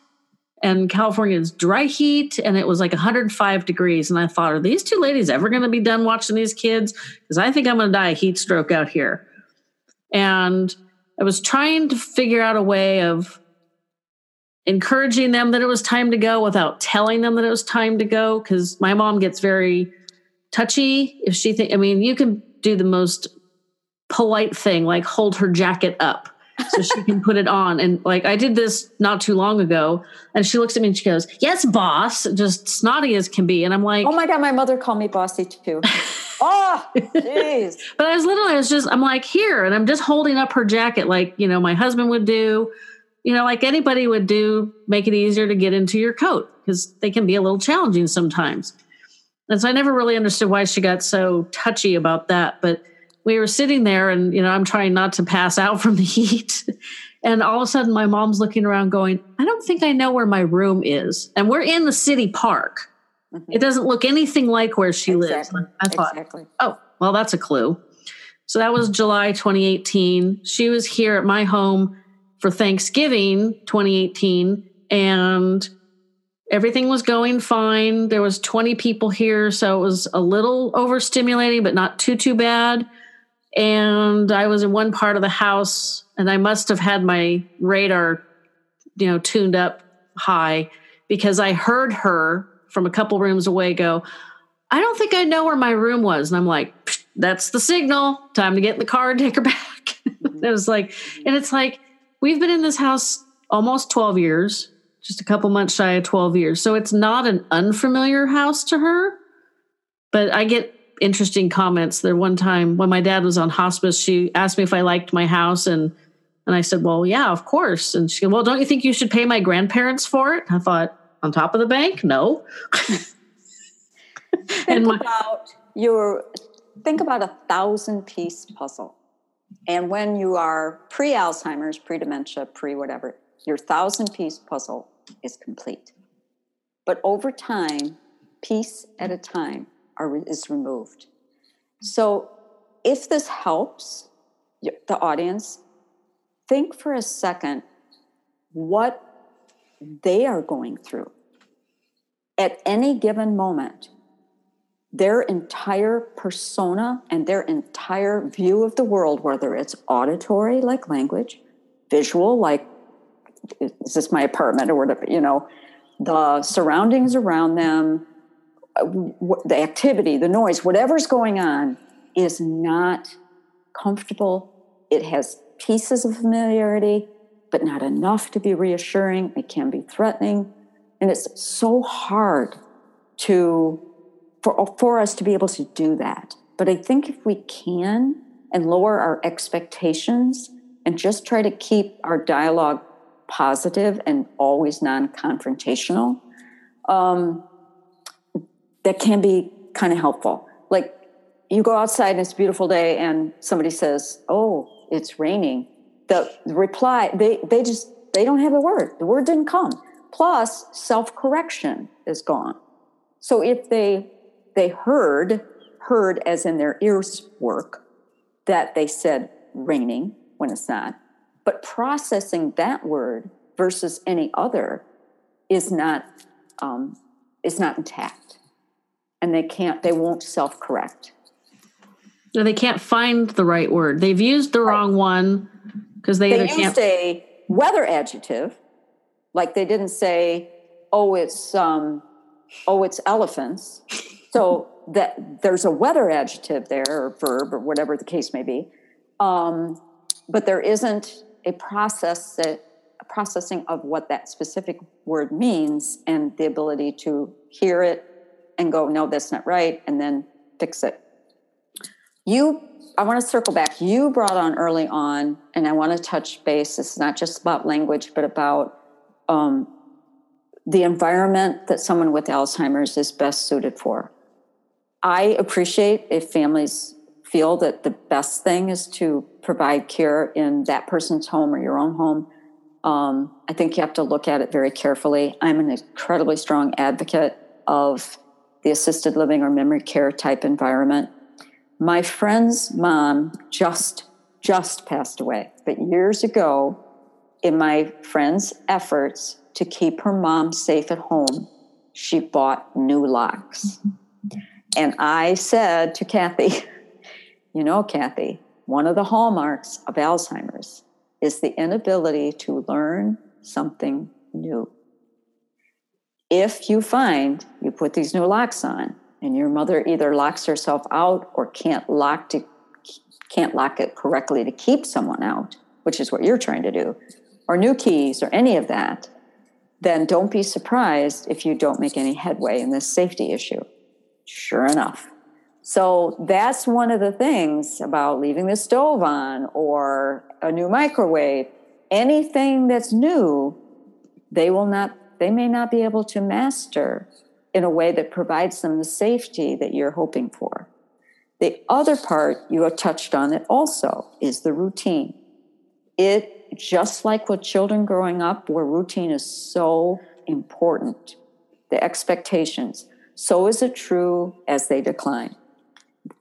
and California's dry heat and it was like 105 degrees. And I thought, are these two ladies ever going to be done watching these kids? Because I think I'm going to die a heat stroke out here. And I was trying to figure out a way of encouraging them that it was time to go without telling them that it was time to go because my mom gets very touchy if she think i mean you can do the most polite thing like hold her jacket up so she can put it on and like i did this not too long ago and she looks at me and she goes yes boss just snotty as can be and i'm like oh my god my mother called me bossy too oh jeez but i was literally i was just i'm like here and i'm just holding up her jacket like you know my husband would do you know, like anybody would do, make it easier to get into your coat because they can be a little challenging sometimes. And so I never really understood why she got so touchy about that. But we were sitting there and, you know, I'm trying not to pass out from the heat. and all of a sudden my mom's looking around going, I don't think I know where my room is. And we're in the city park. Mm-hmm. It doesn't look anything like where she exactly. lives. I thought, exactly. oh, well, that's a clue. So that was July 2018. She was here at my home for Thanksgiving 2018 and everything was going fine. There was 20 people here, so it was a little overstimulating but not too too bad. And I was in one part of the house and I must have had my radar you know tuned up high because I heard her from a couple rooms away go, I don't think I know where my room was. And I'm like, that's the signal. Time to get in the car and take her back. it was like, and it's like, we've been in this house almost 12 years, just a couple months shy of 12 years. So it's not an unfamiliar house to her. But I get interesting comments. There one time when my dad was on hospice, she asked me if I liked my house and and I said, "Well, yeah, of course." And she said, "Well, don't you think you should pay my grandparents for it?" I thought, "On top of the bank? No." think my, about your think about a thousand piece puzzle. And when you are pre Alzheimer's, pre dementia, pre whatever, your thousand piece puzzle is complete. But over time, piece at a time are, is removed. So if this helps the audience, think for a second what they are going through. At any given moment, their entire persona and their entire view of the world, whether it's auditory, like language, visual, like is this my apartment or whatever, you know, the surroundings around them, the activity, the noise, whatever's going on is not comfortable. It has pieces of familiarity, but not enough to be reassuring. It can be threatening. And it's so hard to for, for us to be able to do that. But I think if we can and lower our expectations and just try to keep our dialogue positive and always non confrontational, um, that can be kind of helpful. Like you go outside and it's a beautiful day and somebody says, Oh, it's raining. The reply, they, they just, they don't have a word. The word didn't come. Plus, self correction is gone. So if they they heard, heard as in their ears work, that they said raining when it's not. But processing that word versus any other is not um, is not intact, and they can't they won't self correct. No, they can't find the right word. They've used the right. wrong one because they, they either used a weather adjective, like they didn't say, "Oh, it's um, oh, it's elephants." so that there's a weather adjective there or verb or whatever the case may be. Um, but there isn't a process that a processing of what that specific word means and the ability to hear it and go, no, that's not right, and then fix it. You, I want to circle back. You brought on early on, and I want to touch base. It's not just about language, but about um, the environment that someone with Alzheimer's is best suited for. I appreciate if families feel that the best thing is to provide care in that person's home or your own home. Um, I think you have to look at it very carefully. I'm an incredibly strong advocate of the assisted living or memory care type environment. My friend's mom just just passed away, but years ago, in my friend's efforts to keep her mom safe at home, she bought new locks. Mm-hmm. And I said to Kathy, you know, Kathy, one of the hallmarks of Alzheimer's is the inability to learn something new. If you find you put these new locks on and your mother either locks herself out or can't lock to can't lock it correctly to keep someone out, which is what you're trying to do, or new keys or any of that, then don't be surprised if you don't make any headway in this safety issue. Sure enough. So that's one of the things about leaving the stove on or a new microwave. Anything that's new, they will not, they may not be able to master in a way that provides them the safety that you're hoping for. The other part you have touched on it also is the routine. It just like with children growing up, where routine is so important, the expectations so is it true as they decline.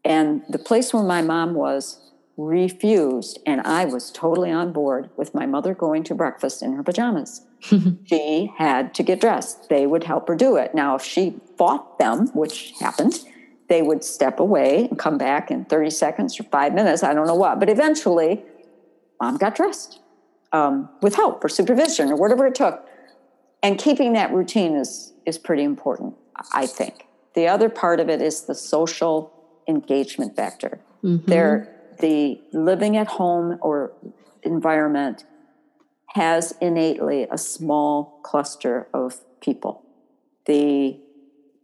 And the place where my mom was refused, and I was totally on board with my mother going to breakfast in her pajamas. she had to get dressed. They would help her do it. Now, if she fought them, which happened, they would step away and come back in 30 seconds or five minutes. I don't know what. But eventually, mom got dressed um, with help or supervision or whatever it took. And keeping that routine is, is pretty important. I think. The other part of it is the social engagement factor. Mm-hmm. There, the living at home or environment has innately a small cluster of people. The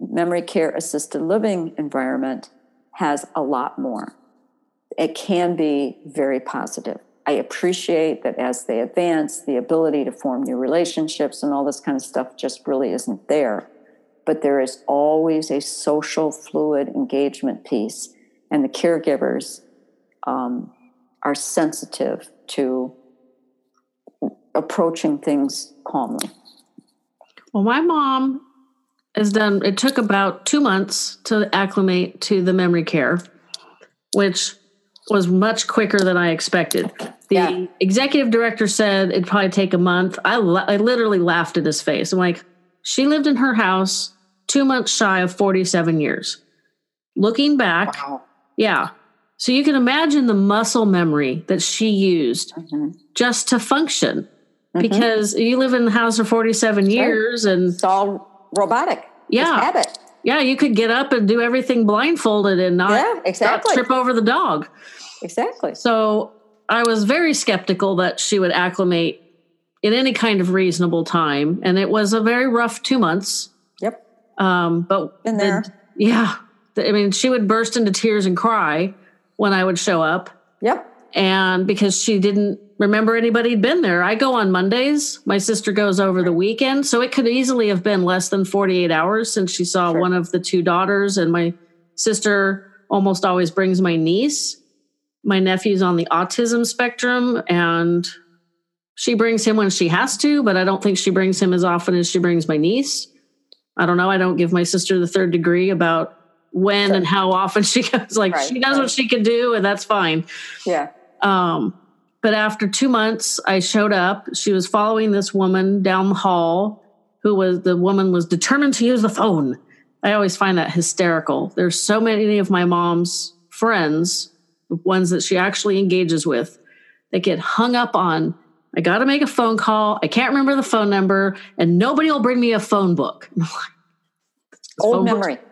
memory care assisted living environment has a lot more. It can be very positive. I appreciate that as they advance, the ability to form new relationships and all this kind of stuff just really isn't there but there is always a social fluid engagement piece, and the caregivers um, are sensitive to approaching things calmly. Well, my mom has done, it took about two months to acclimate to the memory care, which was much quicker than I expected. The yeah. executive director said it'd probably take a month. I, I literally laughed in his face. I'm like, she lived in her house two months shy of 47 years. Looking back, wow. yeah. So you can imagine the muscle memory that she used mm-hmm. just to function mm-hmm. because you live in the house for 47 years and it's all robotic. Yeah. habit. Yeah, you could get up and do everything blindfolded and not, yeah, exactly. not trip over the dog. Exactly. So I was very skeptical that she would acclimate in any kind of reasonable time. And it was a very rough two months. Um, but in there, the, yeah, I mean, she would burst into tears and cry when I would show up. Yep. And because she didn't remember anybody had been there, I go on Mondays. My sister goes over the weekend, so it could easily have been less than forty-eight hours since she saw sure. one of the two daughters. And my sister almost always brings my niece. My nephew's on the autism spectrum, and she brings him when she has to, but I don't think she brings him as often as she brings my niece. I don't know. I don't give my sister the third degree about when sure. and how often she goes. Like right, she does right. what she can do, and that's fine. Yeah. Um, but after two months, I showed up. She was following this woman down the hall, who was the woman was determined to use the phone. I always find that hysterical. There's so many of my mom's friends, ones that she actually engages with, that get hung up on I got to make a phone call. I can't remember the phone number, and nobody will bring me a phone book. Old phone memory. Book.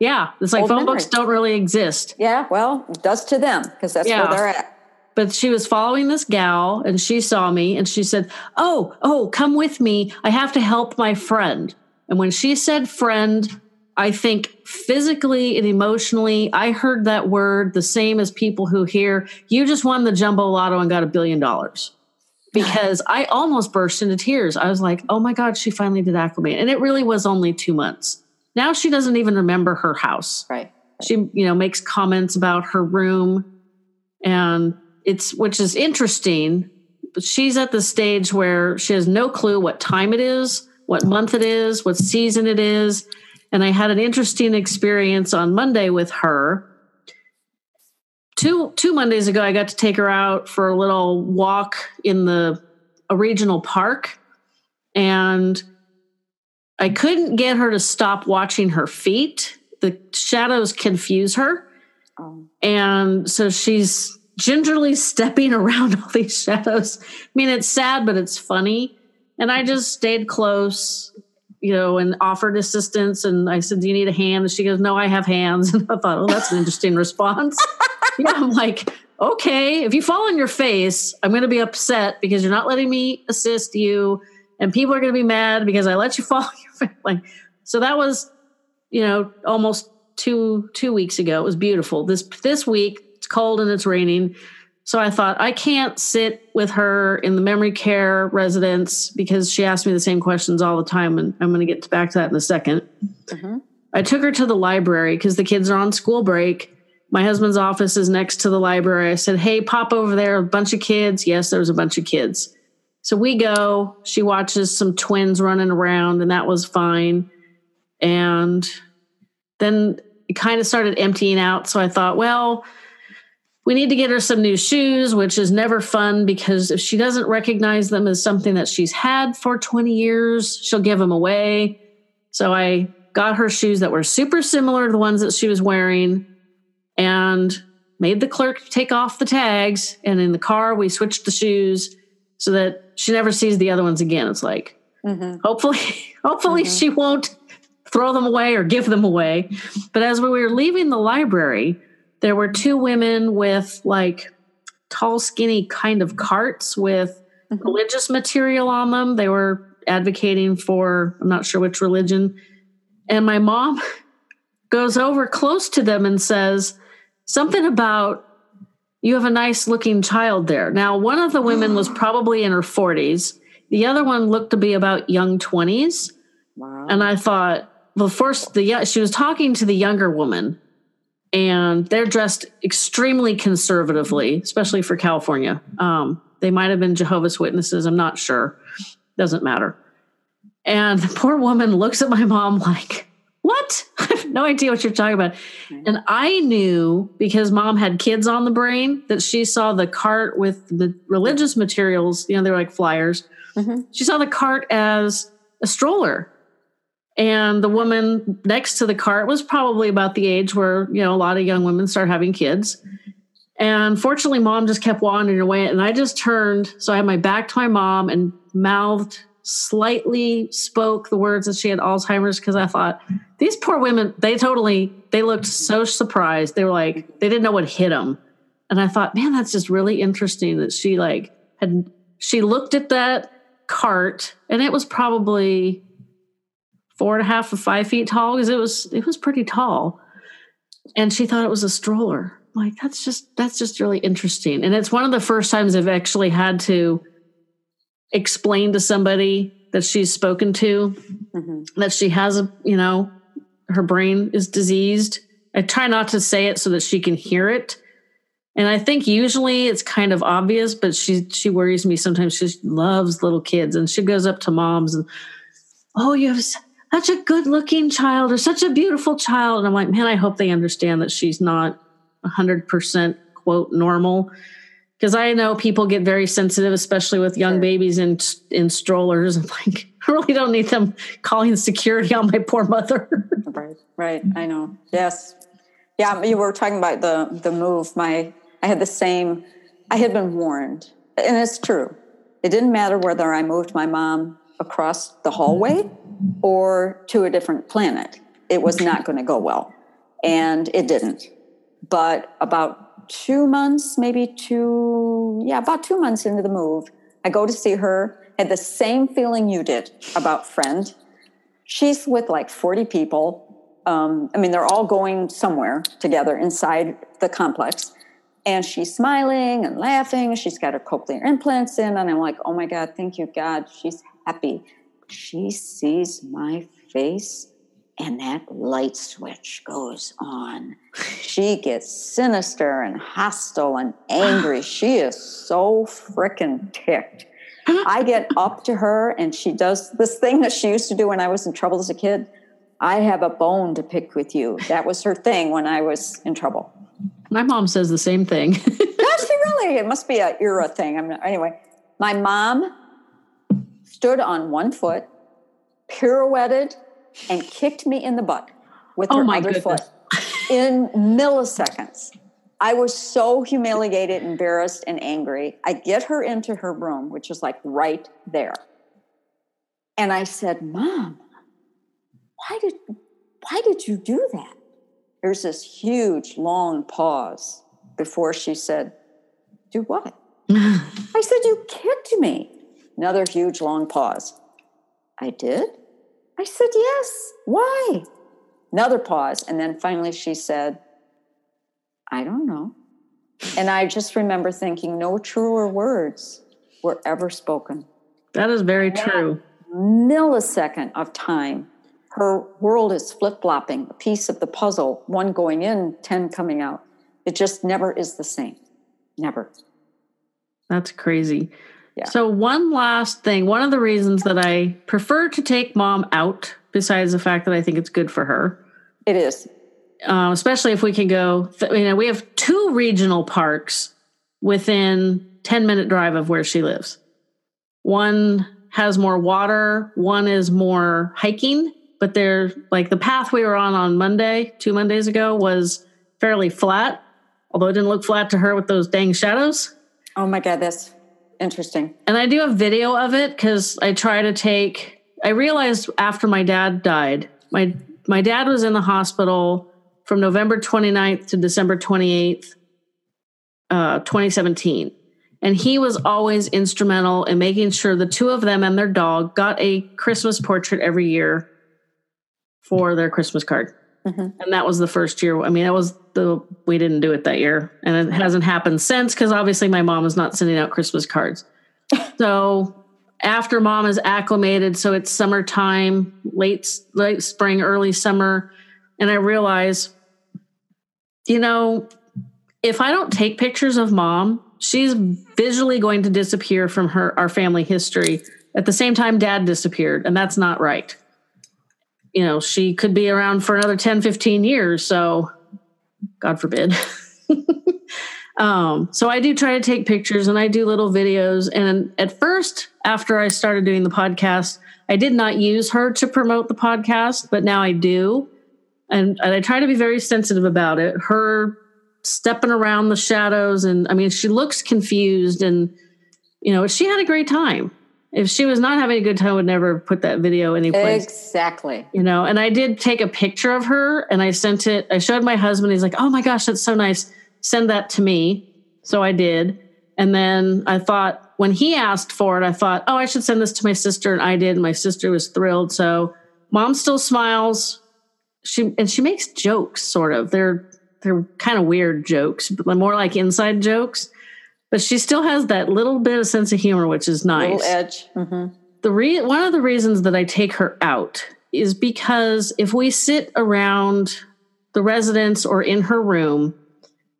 Yeah, it's like Old phone memory. books don't really exist. Yeah, well, it does to them because that's Yeah. where they're at. But she was following this gal and she saw me and she said, Oh, oh, come with me. I have to help my friend. And when she said friend, I think physically and emotionally, I heard that word the same as people who hear, you just won the jumbo lotto and got a billion dollars. Because I almost burst into tears. I was like, oh my God, she finally did acclimate. And it really was only two months. Now she doesn't even remember her house Right. she you know makes comments about her room and it's which is interesting she's at the stage where she has no clue what time it is what month it is what season it is and i had an interesting experience on monday with her two two mondays ago i got to take her out for a little walk in the a regional park and I couldn't get her to stop watching her feet. The shadows confuse her. Um, And so she's gingerly stepping around all these shadows. I mean, it's sad, but it's funny. And I just stayed close, you know, and offered assistance. And I said, Do you need a hand? And she goes, No, I have hands. And I thought, Oh, that's an interesting response. yeah, I'm like, Okay, if you fall on your face, I'm going to be upset because you're not letting me assist you. And people are going to be mad because I let you fall on your face. Like, so that was, you know, almost two two weeks ago. It was beautiful. This this week cold and it's raining. So I thought I can't sit with her in the memory care residence because she asked me the same questions all the time, and I'm going to get back to that in a 2nd Mhm. I took her to the library because the kids are on school break. My husband's office is next to the library. I said, "Hey, pop over there. A bunch of kids." Yes, there was a bunch of kids. So we go. She watches some twins running around, and that was fine. And then it kind of started emptying out. So I thought, well, we need to get her some new shoes, which is never fun because if she doesn't recognize them as something that she's had for 20 years, she'll give them away. So I got her shoes that were super similar to the ones that she was wearing and made the clerk take off the tags. And in the car, we switched the shoes so that she never sees the other ones again. It's like, mhm. hopefully hopefully Mhm. she won't throw them away or give them away but as we were leaving the library there were two women with like tall skinny kind of carts with Mhm. religious material on them they were advocating for i'm not sure which religion and my mom goes over close to them and says something about you have a nice looking child there now one of the women was probably in her 40s the other one looked to be about young 20s. Wow. And I thought, well, first, the she was talking to the younger woman, and they're dressed extremely conservatively, especially for California. Um, they might have been Jehovah's Witnesses. I'm not sure. Doesn't matter. And the poor woman looks at my mom like, what? I have no idea what you're talking about. And I knew because mom had kids on the brain that she saw the cart with the religious materials, you know, they're like flyers. Mhm. She saw the cart as a stroller. And the woman next to the cart was probably about the age where, you know, a lot of young women start having kids. And fortunately, mom just kept wandering away. And I just turned. So I had my back to my mom and mouthed, slightly spoke the words that she had Alzheimer's because I thought, these poor women, they totally, they looked so surprised. They were like, they didn't know what hit them. And I thought, man, that's just really interesting that she like had, she looked at that cart and it was probably four and a half or five feet tall because it was, it was pretty tall. And she thought it was a stroller. I'm like, that's just, that's just really interesting. And it's one of the first times I've actually had to explain to somebody that she's spoken to Mhm. that she has a you know her brain is diseased i try not to say it so that she can hear it and i think usually it's kind of obvious but she she worries me sometimes she loves little kids and she goes up to moms and oh you have such a good looking child or such a beautiful child and i'm like man i hope they understand that she's not 100% quote normal because I know people get very sensitive, especially with young Sure. babies in in strollers. I'm like, I really don't need them calling security on my poor mother. Right, right. I know. Yes. Yeah, you were talking about the the move. My I had the same I had been warned. And it's true. It didn't matter whether I moved my mom across the hallway or to a different planet. It was not going to go well. and it didn't. But about two months, maybe two, yeah, about two months into the move, I go to see her, had the same feeling you did about friend. She's with like 40 people. Um, I mean, they're all going somewhere together inside the complex. And she's smiling and laughing. She's got her cochlear implants in. And I'm like, oh my God, thank you, God. She's happy. She sees my face and that light switch goes on. She gets sinister and hostile and angry. She is so freaking ticked. I get up to her and she does this thing that she used to do when I was in trouble as a kid. I have a bone to pick with you. That was her thing when I was in trouble. My mom says the same thing. Does she really? It must be an era thing. I'm not, anyway, my mom stood on one foot, pirouetted, and kicked me in the butt with Oh her other goodness. foot in milliseconds. I was so humiliated, embarrassed, and angry. I get her into her room, which is like right there. And I said, Mom, why did why did you do that? There's this huge long pause before she said, Do what? I said, You kicked me. Another huge long pause. I did? I said, Yes. Why? Another pause. And then finally she said, I don't know. And I just remember thinking, no truer words were ever spoken. that is very true. Millisecond of time, her world is flip flopping, a piece of the puzzle, one going in, 10 coming out. It just never is the same. Never. That's crazy. Yeah. So, one last thing one of the reasons that I prefer to take mom out, besides the fact that I think it's good for her, It is. uh, especially if we can go, th- you know, we have two regional parks within 10 minute drive of where she lives. One has more water, one is more hiking, but they're like the path we were on on Monday, two Mondays ago, was fairly flat, although it didn't look flat to her with those dang shadows. Oh my God, that's interesting. And I do a video of it because I try to take. I realized after my dad died, my my dad was in the hospital from November 29th to December 28th, uh, 2017. And he was always instrumental in making sure the two of them and their dog got a Christmas portrait every year for their Christmas card. Mhm. And that was the first year. I mean, that was the, we didn't do it that year. And it hasn't happened since because obviously my mom is not sending out Christmas cards. so after mom is acclimated, so it's summertime, late, late spring, early summer. And I realize, you know, if I don't take pictures of mom, she's visually going to disappear from her our family history. At the same time, dad disappeared, and that's not right. You know, she could be around for another 10, 15 years. So, God forbid. um, so, I do try to take pictures and I do little videos. And at first, after I started doing the podcast, I did not use her to promote the podcast, but now I do. And, and I try to be very sensitive about it. Her stepping around the shadows and i mean she looks confused and you know she had a great time if she was not having a good time I would never put that video anyplace. Exactly. you know and i did take a picture of her and i sent it i showed my husband he's like oh my gosh that's so nice. Send that to me. So i did. And then i thought when he asked for it i thought oh i should send this to my sister and i did and my sister was thrilled. So mom still smiles. She and she makes jokes sort of. They're they're kind of weird jokes but more like inside jokes but she still has that little bit of sense of humor which is nice Little edge. hmm the re- one of the reasons that I take her out is because if we sit around the residence or in her room,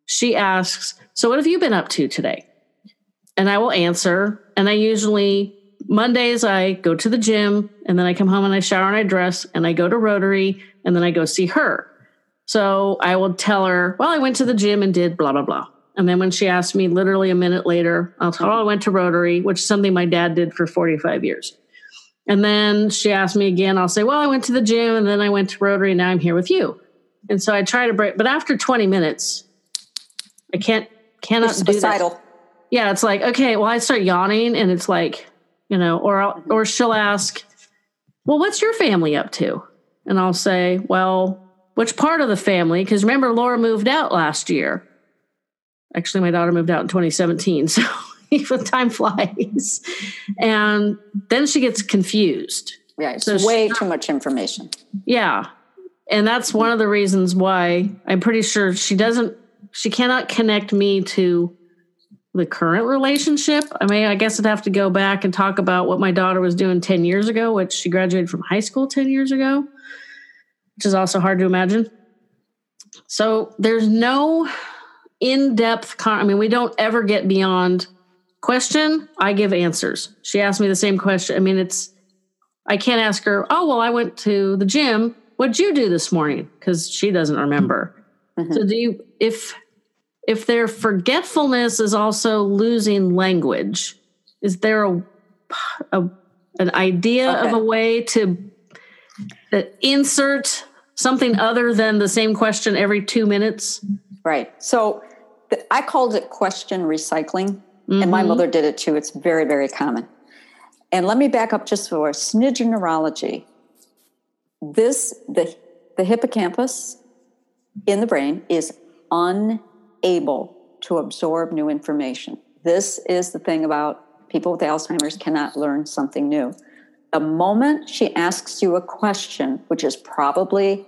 she asks, "So what have you been up to today?" And I will answer, and I usually Mondays I go to the gym and then I come home and I shower and I dress and I go to Rotary and then I go see her. So I will tell her, "Well, I went to the gym and did blah blah blah." And then when she asks me literally a minute later, I'll tell her, "Oh, I went to Rotary, which is something my dad did for 45 years. And then she asked me again, I'll say, Well, I went to the gym and then I went to Rotary and now I'm here with you. And so I try to break, but after 20 minutes, I can't, cannot It's do that. suicidal. Yeah, it's like, okay, well, I start yawning and it's like, you know, or, I'll, mm-hmm. or she'll ask, Well, what's your family up to? And I'll say, Well, which part of the family, because remember, Laura moved out last year. Actually, my daughter moved out in 2017. So even time flies. And then she gets confused. Yeah, it's so way she, too much information. Yeah. And that's one of the reasons why I'm pretty sure she doesn't, she cannot connect me to the current relationship. I mean, I guess I'd have to go back and talk about what my daughter was doing 10 years ago, which she graduated from high school 10 years ago, which is also hard to imagine. So there's no in depth, con- I mean, we don't ever get beyond question, I give answers. She asked me the same question. I mean, it's, I can't ask her, oh, well, I went to the gym. What'd you do this morning? Because she doesn't remember. Mm-hmm. So do you, if, if their forgetfulness is also losing language, is there a, a an idea okay. of a way to uh, insert something other than the same question every two minutes? Right. So I called it question recycling, mm-hmm. and my mm-hmm. mother did it too. It's very, very common. And let me back up just for a smidgen neurology. This the the hippocampus in the brain is unable to absorb new information. This is the thing about people with Alzheimer's cannot learn something new. The moment she asks you a question, which is probably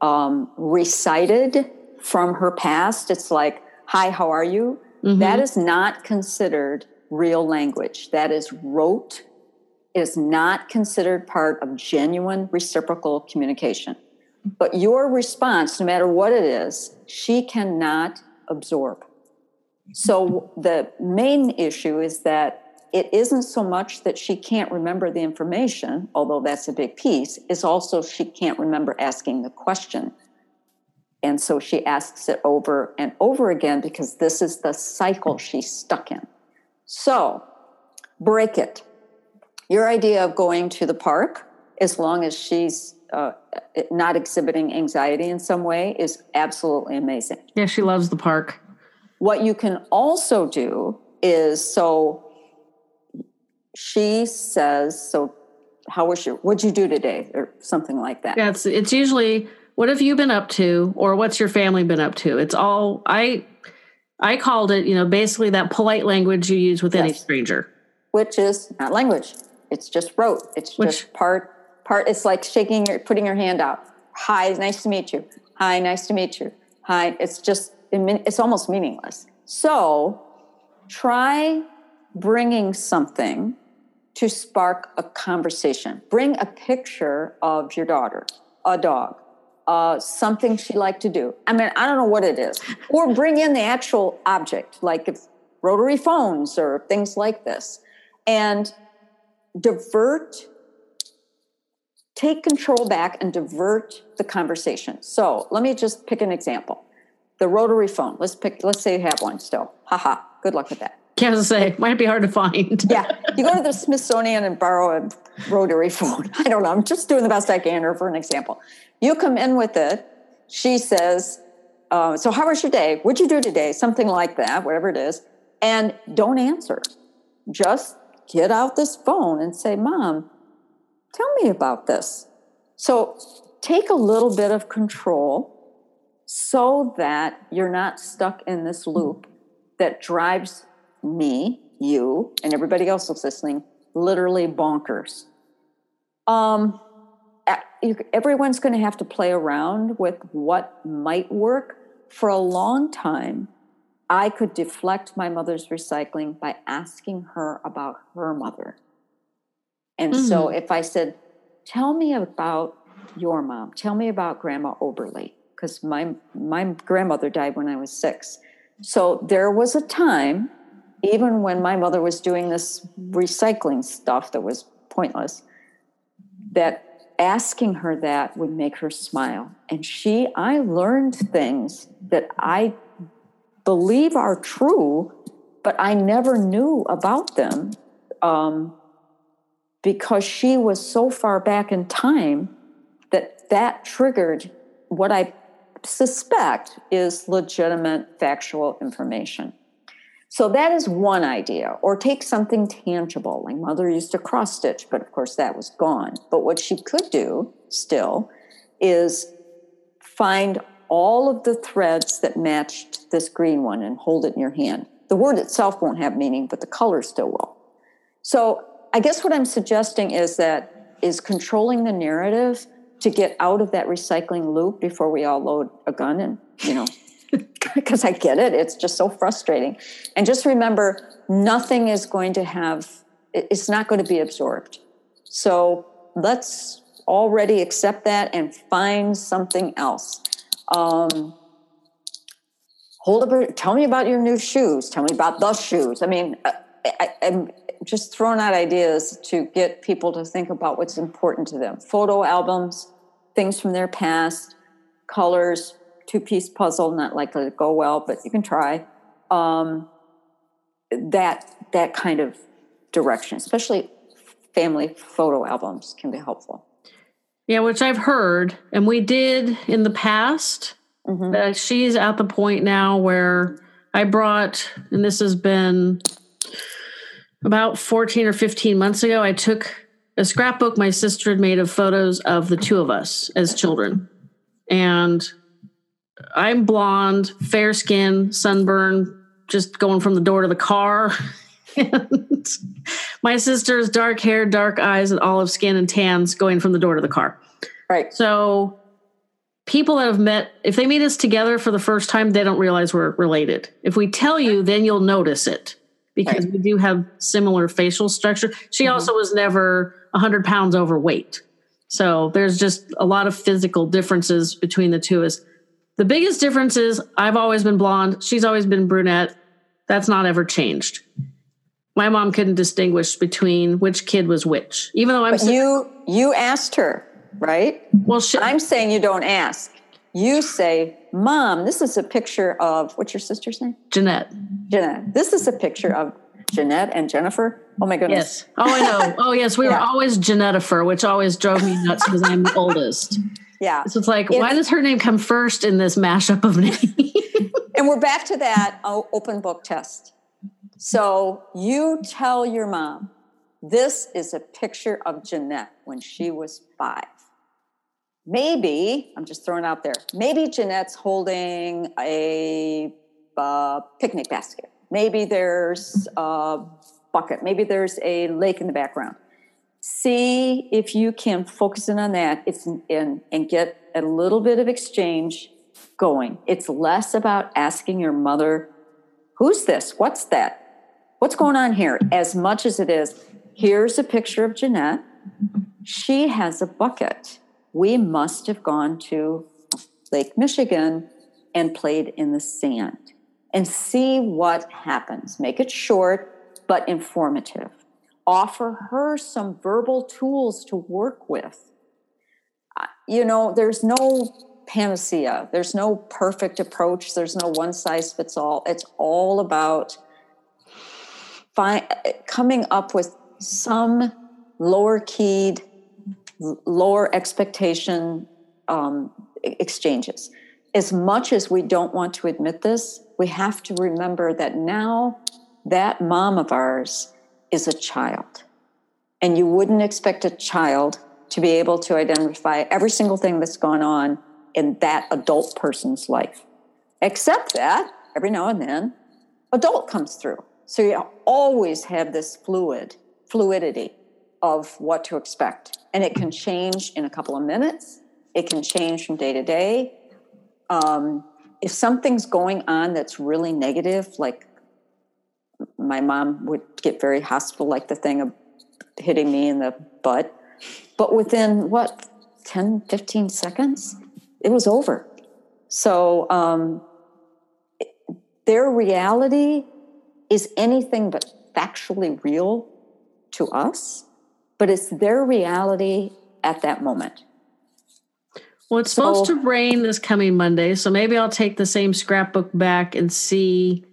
um, recited from her past, it's like, Hi, how are you? Mm-hmm. That is not considered real language. That is rote. It is not considered part of genuine reciprocal communication. But your response, no matter what it is, she cannot absorb. So the main issue is that it isn't so much that she can't remember the information, although that's a big piece, it's also she can't remember asking the question. And so she asks it over and over again because this is the cycle she's stuck in. So break it. Your idea of going to the park, as long as she's uh, not exhibiting anxiety in some way is absolutely amazing. Yeah, she loves the park. What you can also do is so she says, so how was your what'd you do today? Or something like that. Yeah, it's it's usually what have you been up to or what's your family been up to? It's all I I called it, you know, basically that polite language you use with yes. any stranger. Which is not language. It's just rote. It's Which, just part part it's like shaking your putting your hand out hi nice to meet you hi nice to meet you hi it's just it's almost meaningless so try bringing something to spark a conversation bring a picture of your daughter a dog uh, something she liked to do i mean i don't know what it is or bring in the actual object like rotary phones or things like this and divert take control back and divert the conversation. So let me just pick an example. The rotary phone. Let's pick, let's say you have one still. Haha. Good luck with that. Can't say, might be hard to find. yeah. You go to the Smithsonian and borrow a rotary phone. I don't know. I'm just doing the best I can or for an example. You come in with it. She says, uh, so how was your day? What'd you do today? Something like that, whatever it is. And don't answer. Just get out this phone and say, Mom, Tell me about this. So take a little bit of control so that you're not stuck in this loop that drives me, you, and everybody else that's listening literally bonkers. Um, everyone's going to have to play around with what might work. For a long time, I could deflect my mother's recycling by asking her about her mother. And mm-hmm. so if I said, Tell me about your mom, tell me about Grandma Oberly, because my, my grandmother died when I was six. So there was a time, even when my mother was doing this recycling stuff that was pointless, that asking her that would make her smile. And she, I learned things that I believe are true, but I never knew about them. Um, because she was so far back in time that that triggered what I suspect is legitimate factual information. So that is one idea. Or take something tangible. My mother used to cross stitch, but of course that was gone. But what she could do still is find all of the threads that matched this green one and hold it in your hand. The word itself won't have meaning, but the color still will. So I guess what I'm suggesting is that is controlling the narrative to get out of that recycling loop before we all load a gun and, you know, because I get it. It's just so frustrating. And just remember, nothing is going to have, it's not going to be absorbed. So let's already accept that and find something else. Um, hold up, tell me about your new shoes. Tell me about the shoes. I mean, I, I, I'm just throwing out ideas to get people to think about what's important to them. Photo albums, things from their past, colors, two piece puzzle, not likely to go well, but you can try. Um, that that kind of direction, especially family photo albums, can be helpful. Yeah, which I've heard, and we did in the past. Mm-hmm. Uh, she's at the point now where I brought, and this has been about 14 or 15 months ago, I took a scrapbook my sister had made of photos of the two of us as children. And I'm blonde, fair skin, sunburn, just going from the door to the car. and my sister's dark hair, dark eyes, and olive skin and tans going from the door to the car. Right. So people that have met, if they meet us together for the first time, they don't realize we're related. If we tell you, then you'll notice it because right. we do have similar facial structure. She mm-hmm. also was never 100 pounds overweight. So there's just a lot of physical differences between the two of us. The biggest difference is I've always been blonde. She's always been brunette. That's not ever changed. My mom couldn't distinguish between which kid was which, even though I'm. But you you asked her, right? Well, she, I'm saying you don't ask. You say, "Mom, this is a picture of what's your sister's name?" Jeanette. Jeanette. This is a picture of Jeanette and Jennifer. Oh my goodness. Yes. Oh, I know. Oh, yes. We yeah. were always Jeanettifer, which always drove me nuts because I'm the oldest. Yeah. So it's like, it's, why does her name come first in this mashup of names? and we're back to that oh, open book test. So you tell your mom, this is a picture of Jeanette when she was five. Maybe, I'm just throwing out there, maybe Jeanette's holding a uh, picnic basket. Maybe there's a bucket. Maybe there's a lake in the background see if you can focus in on that. It's in, and get a little bit of exchange going. It's less about asking your mother who's this? What's that? What's going on here? As much as it is here's a picture of jeanette. She has a bucket. We must have gone to lake michigan and played in the sand and see what happens. Make it short but informative offer her some verbal tools to work with. You know, there's no panacea, there's no perfect approach, there's no one size fits all. It's all about find, coming up with some lower keyed, lower expectation um, exchanges. As much as we don't want to admit this, we have to remember that now that mom of ours is a child. And you wouldn't expect a child to be able to identify every single thing that's gone on in that adult person's life. Except that every now and then, adult comes through. So you always have this fluid, fluidity of what to expect. And it can change in a couple of minutes. It can change from day to day. Um, if something's going on that's really negative, like my mom would get very hostile, like the thing of hitting me in the butt. But within what, 10, 15 seconds, it was over. So um, their reality is anything but factually real to us, but it's their reality at that moment. Well, it's so, supposed to rain this coming Monday, so maybe I'll take the same scrapbook back and see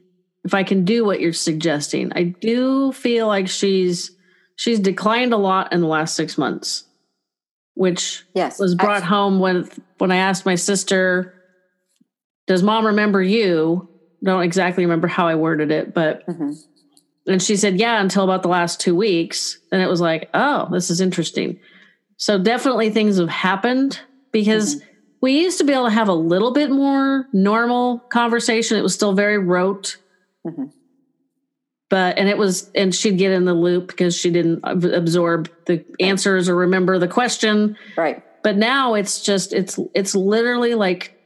if I can do what you're suggesting. I do feel like she's she's declined a lot in the last six months, which yes, was brought home when when I asked my sister, "Does mom remember you?" Don't exactly remember how I worded it, but mm-hmm. and she said, "Yeah," until about the last two weeks, and it was like, "Oh, this is interesting." So definitely things have happened because. Mm-hmm we used to be able to have a little bit more normal conversation. It was still very rote. Mm-hmm. But, and it was, and she'd get in the loop because she didn't absorb the answers or remember the question. Right. But now it's just, it's, it's literally like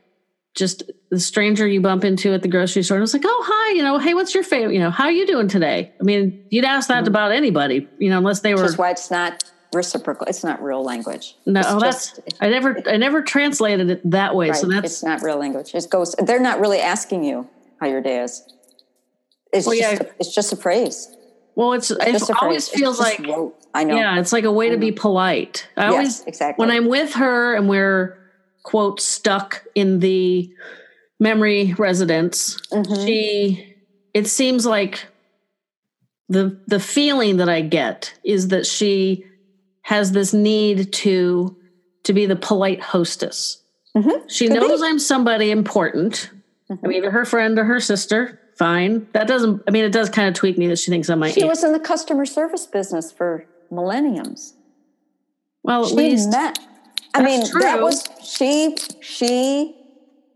just the stranger you bump into at the grocery store. And it's like, oh, hi, you know, hey, what's your favorite? You know, how are you doing today? I mean, you'd ask that mm-hmm. about anybody, you know, unless they were. That's why it's not reciprocal. It's not real language. No, it's that's I never I never translated it that way. Right, so that's it's not real language. It goes. They're not really asking you how your day is. It's well, just yeah. a, it's just a phrase. Well, it's, it's it always feels like rote. I know. Yeah, it's like a way to be polite. I yes, always exactly when I'm with her and we're quote stuck in the memory residence. Mm-hmm. She it seems like the the feeling that I get is that she has this need to to be the polite hostess. Mm-hmm. She Could knows be. I'm somebody important. Mm-hmm. I'm either her friend or her sister. Fine. That doesn't. I mean, it does kind of tweak me that she thinks I might. She was in the customer service business for millenniums. Well, at she least met. I mean, true. that was she. She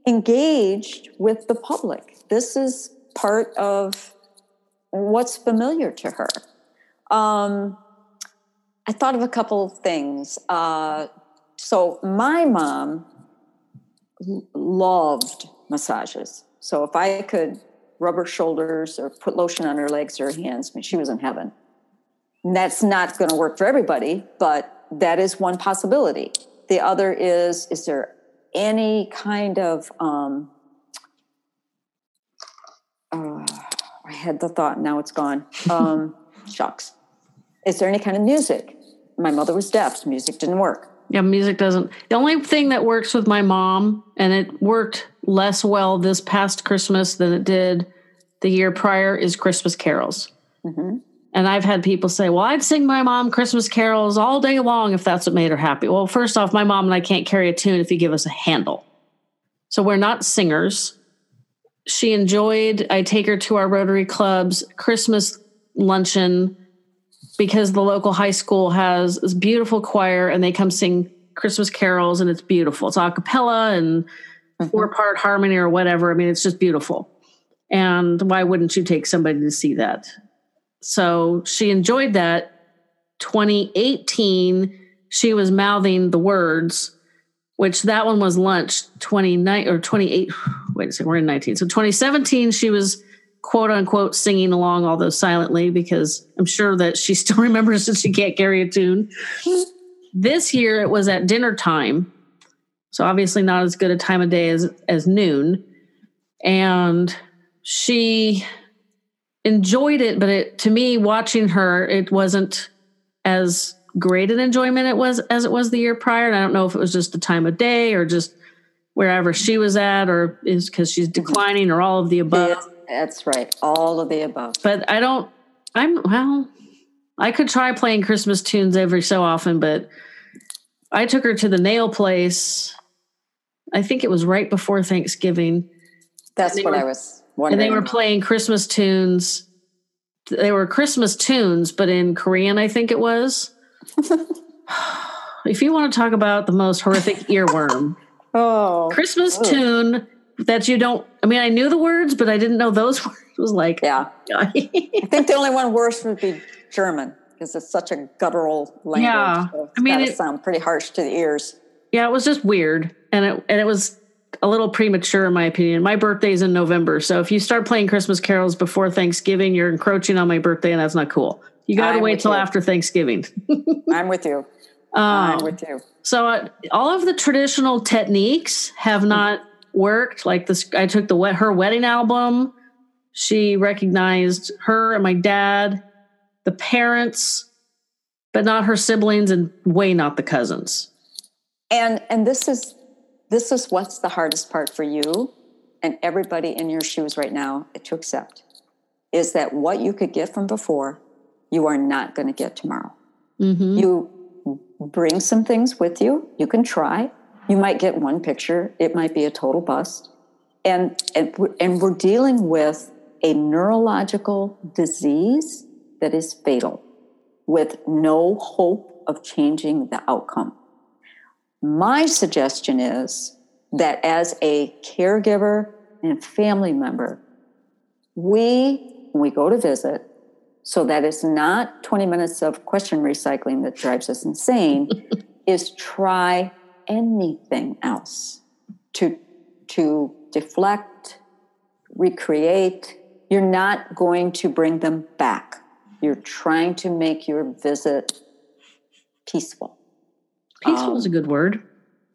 engaged with the public. This is part of what's familiar to her. Um, I thought of a couple of things. Uh, so my mom loved massages. So if I could rub her shoulders or put lotion on her legs or her hands, I mean, she was in heaven. And that's not going to work for everybody, but that is one possibility. The other is: is there any kind of um, uh, I had the thought, now it's gone. Um, shucks. Is there any kind of music? My mother was deaf, so music didn't work. Yeah, music doesn't. The only thing that works with my mom, and it worked less well this past Christmas than it did the year prior, is Christmas carols. Mm-hmm. And I've had people say, well, I'd sing my mom Christmas carols all day long if that's what made her happy. Well, first off, my mom and I can't carry a tune if you give us a handle. So we're not singers. She enjoyed, I take her to our Rotary Club's Christmas luncheon because the local high school has this beautiful choir and they come sing Christmas carols and it's beautiful. It's a cappella and mm-hmm. four part harmony or whatever. I mean, it's just beautiful. And why wouldn't you take somebody to see that? So she enjoyed that. 2018, she was mouthing the words, which that one was lunch 29 or 28. Wait a second, we're in 19. So 2017, she was quote unquote singing along, although silently, because I'm sure that she still remembers that she can't carry a tune. this year it was at dinner time. So obviously not as good a time of day as as noon. And she enjoyed it, but it to me watching her, it wasn't as great an enjoyment it was as it was the year prior. And I don't know if it was just the time of day or just wherever she was at, or is because she's declining, or all of the above. That's right, all of the above. But I don't. I'm well. I could try playing Christmas tunes every so often, but I took her to the nail place. I think it was right before Thanksgiving. That's what were, I was Wondering. And they were playing Christmas tunes. They were Christmas tunes, but in Korean, I think it was. if you want to talk about the most horrific earworm, oh, Christmas oh. tune that you don't. I mean, I knew the words, but I didn't know those words. It was like, yeah. I think the only one worse would be German because it's such a guttural language. Yeah, so I mean, it sound pretty harsh to the ears. Yeah, it was just weird, and it and it was a little premature in my opinion. My birthday's in November, so if you start playing Christmas carols before Thanksgiving, you're encroaching on my birthday, and that's not cool. You got to wait till you. after Thanksgiving. I'm with you. Um, I'm with you. So uh, all of the traditional techniques have not worked. Like this, I took the her wedding album. She recognized her and my dad, the parents, but not her siblings, and way not the cousins. And and this is this is what's the hardest part for you and everybody in your shoes right now to accept is that what you could get from before, you are not going to get tomorrow. Mm-hmm. You bring some things with you. You can try. You might get one picture. It might be a total bust. And, and, and we're dealing with a neurological disease that is fatal with no hope of changing the outcome. My suggestion is that as a caregiver and family member, we, when we go to visit, so that it's not 20 minutes of question recycling that drives us insane, is try anything else to, to deflect, recreate. You're not going to bring them back. You're trying to make your visit peaceful. Peaceful um, is a good word.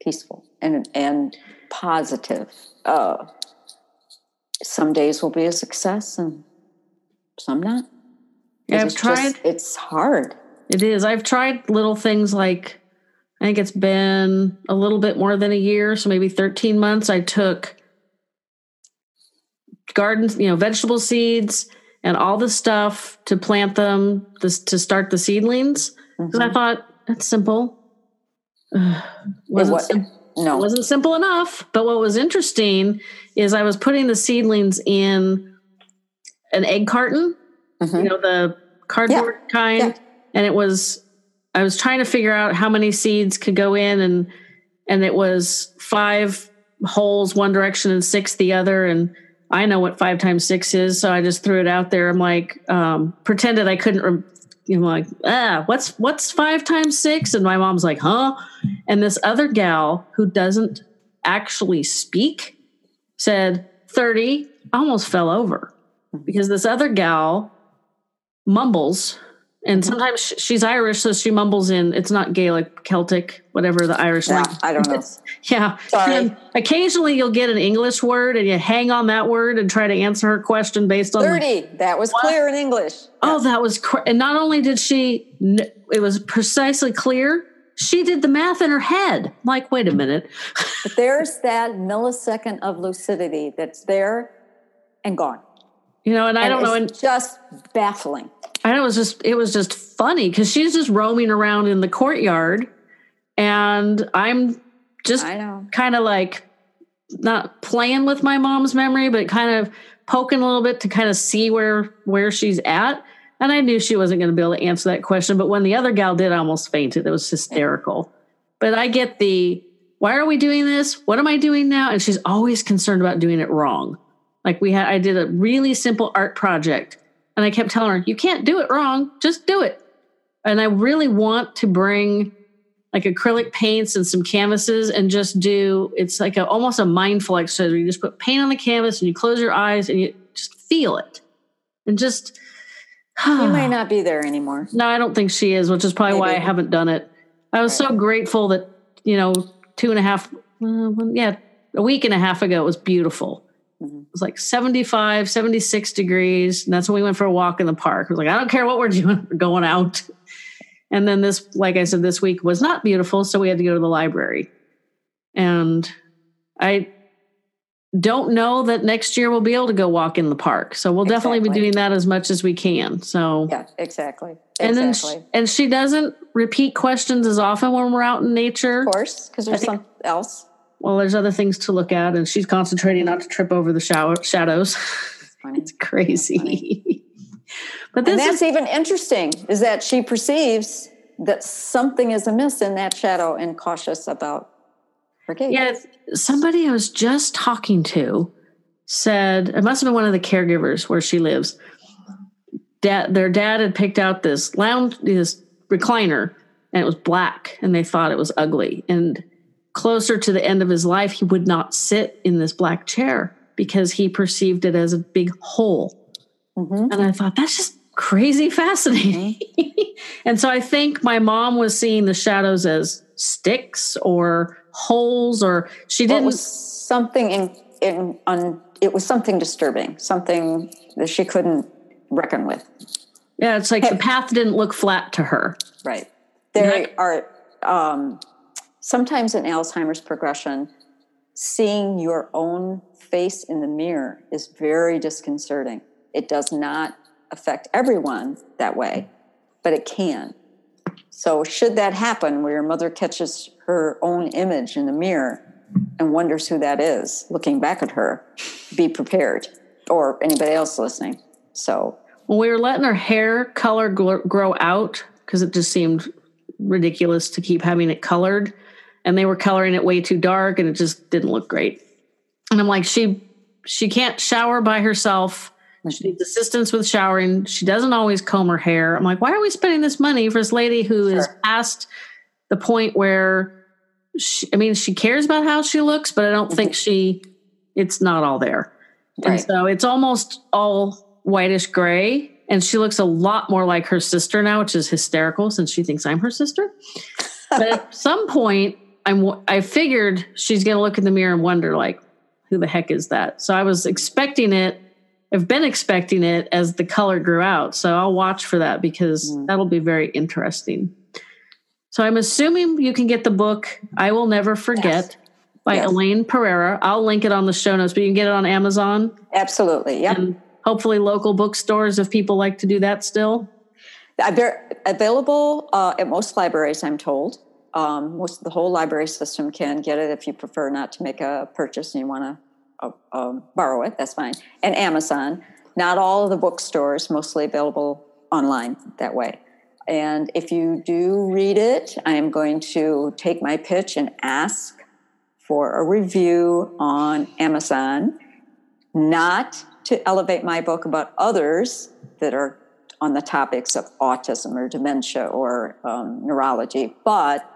Peaceful and and positive. Uh, some days will be a success and some not. I've tried. Just, it's hard. It is. I've tried little things like I think it's been a little bit more than a year, so maybe 13 months. I took gardens, you know, vegetable seeds and all the stuff to plant them to, to start the seedlings. Because mm-hmm. I thought that's simple. wasn't it, sim- no, wasn't simple enough. But what was interesting is I was putting the seedlings in an egg carton, mm-hmm. you know, the cardboard yeah. kind, yeah. and it was. I was trying to figure out how many seeds could go in, and and it was five holes one direction and six the other, and I know what five times six is, so I just threw it out there. I'm like, um, pretended I couldn't you know, like, ah, what's what's five times six? And my mom's like, huh? And this other gal who doesn't actually speak said 30, almost fell over because this other gal mumbles and mm-hmm. sometimes she's Irish, so she mumbles in. It's not Gaelic, Celtic, whatever the Irish no, I don't know. yeah. Sorry. And occasionally, you'll get an English word, and you hang on that word and try to answer her question based on thirty. The, that was what? clear in English. Oh, that was. Cr- and not only did she, it was precisely clear. She did the math in her head. Like, wait a minute. but there's that millisecond of lucidity that's there and gone. You know, and I don't know, and just baffling. And it was just it was just funny because she's just roaming around in the courtyard, and I'm just kind of like not playing with my mom's memory, but kind of poking a little bit to kind of see where where she's at. And I knew she wasn't going to be able to answer that question. But when the other gal did, I almost fainted. It was hysterical. But I get the why are we doing this? What am I doing now? And she's always concerned about doing it wrong. Like we had, I did a really simple art project and I kept telling her, you can't do it wrong, just do it. And I really want to bring like acrylic paints and some canvases and just do it's like a almost a mindful exercise where you just put paint on the canvas and you close your eyes and you just feel it. And just you might not be there anymore. No, I don't think she is, which is probably Maybe. why I haven't done it. I was right. so grateful that, you know, two and a half, uh, yeah, a week and a half ago, it was beautiful. It was like 75, 76 degrees. And that's when we went for a walk in the park. I was like, I don't care what we're doing, we're going out. And then this, like I said, this week was not beautiful. So we had to go to the library. And I don't know that next year we'll be able to go walk in the park. So we'll exactly. definitely be doing that as much as we can. So yeah, exactly. And then she, and she doesn't repeat questions as often when we're out in nature. Of course, because there's something else well, there's other things to look at, and she's concentrating not to trip over the shower, shadows. it's crazy. but this and that's is, even interesting is that she perceives that something is amiss in that shadow and cautious about her gaze. Yeah, somebody I was just talking to said it must have been one of the caregivers where she lives. Dad, their dad had picked out this lounge, this recliner, and it was black, and they thought it was ugly, and closer to the end of his life, he would not sit in this black chair because he perceived it as a big hole. Mm-hmm. And I thought, that's just crazy fascinating. Mm-hmm. and so I think my mom was seeing the shadows as sticks or holes, or she didn't. Well, something in, in on, it was something disturbing, something that she couldn't reckon with. Yeah, it's like hey. the path didn't look flat to her. Right. There are um, sometimes in Alzheimer's progression, seeing your own face in the mirror is very disconcerting. It does not affect everyone that way, but it can. So, should that happen where your mother catches her own image in the mirror and wonders who that is looking back at her, be prepared, or anybody else listening. So, when we were letting her hair color grow out because it just seemed ridiculous to keep having it colored, and they were coloring it way too dark and it just didn't look great. And I'm like, she she can't shower by herself. She needs assistance with showering. She doesn't always comb her hair. I'm like, why are we spending this money for this lady who sure. is past the point where she, I mean, she cares about how she looks, but I don't think mm-hmm. she, it's not all there. Right. And so it's almost all whitish gray. And she looks a lot more like her sister now, which is hysterical since she thinks I'm her sister. but at some point, I'm, I figured she's going to look in the mirror and wonder, like, who the heck is that? So I was expecting it. I've been expecting it as the color grew out. So I'll watch for that because mm. that'll be very interesting. So I'm assuming you can get the book I Will Never Forget yes. by yes. Elaine Pereira. I'll link it on the show notes, but you can get it on Amazon. Absolutely. Yeah. And hopefully local bookstores if people like to do that still. They're available uh, at most libraries, I'm told. Um, most the whole library system can get it if you prefer not to make a purchase and you want to uh, um, borrow it. That's fine. And Amazon. Not all of the bookstores, mostly available online that way. And if you do read it, I am going to take my pitch and ask for a review on Amazon, not to elevate my book about others that are on the topics of autism or dementia or um, neurology, but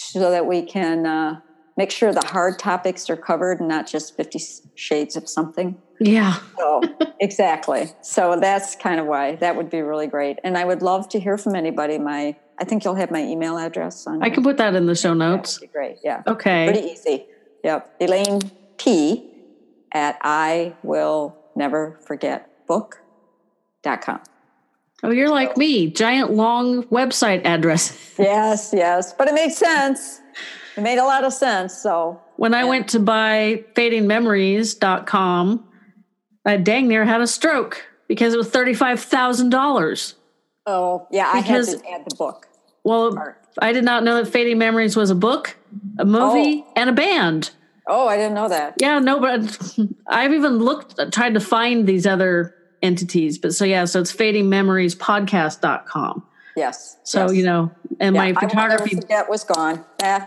so that we can uh, make sure the hard topics are covered and not just 50 shades of something. Yeah. so, exactly. So that's kind of why that would be really great. And I would love to hear from anybody. My, I think you'll have my email address on. I can put that in the show notes. great. Yeah. Okay. Pretty easy. Yep. Elaine P at I will never forget book.com. Oh, you're like me, giant long website address. yes, yes. But it made sense. It made a lot of sense. So when I went to buy fadingmemories.com, I dang near had a stroke because it was $35,000. Oh, yeah, because, I had to add the book. Well, part. I did not know that Fading Memories was a book, a movie, oh. and a band. Oh, I didn't know that. Yeah, no, but I've even looked, tried to find these other entities. But so, yeah, so it's fading memories fadingmemoriespodcast.com. Yes. So, yes. you know, and yeah, my photography. That was gone. Eh,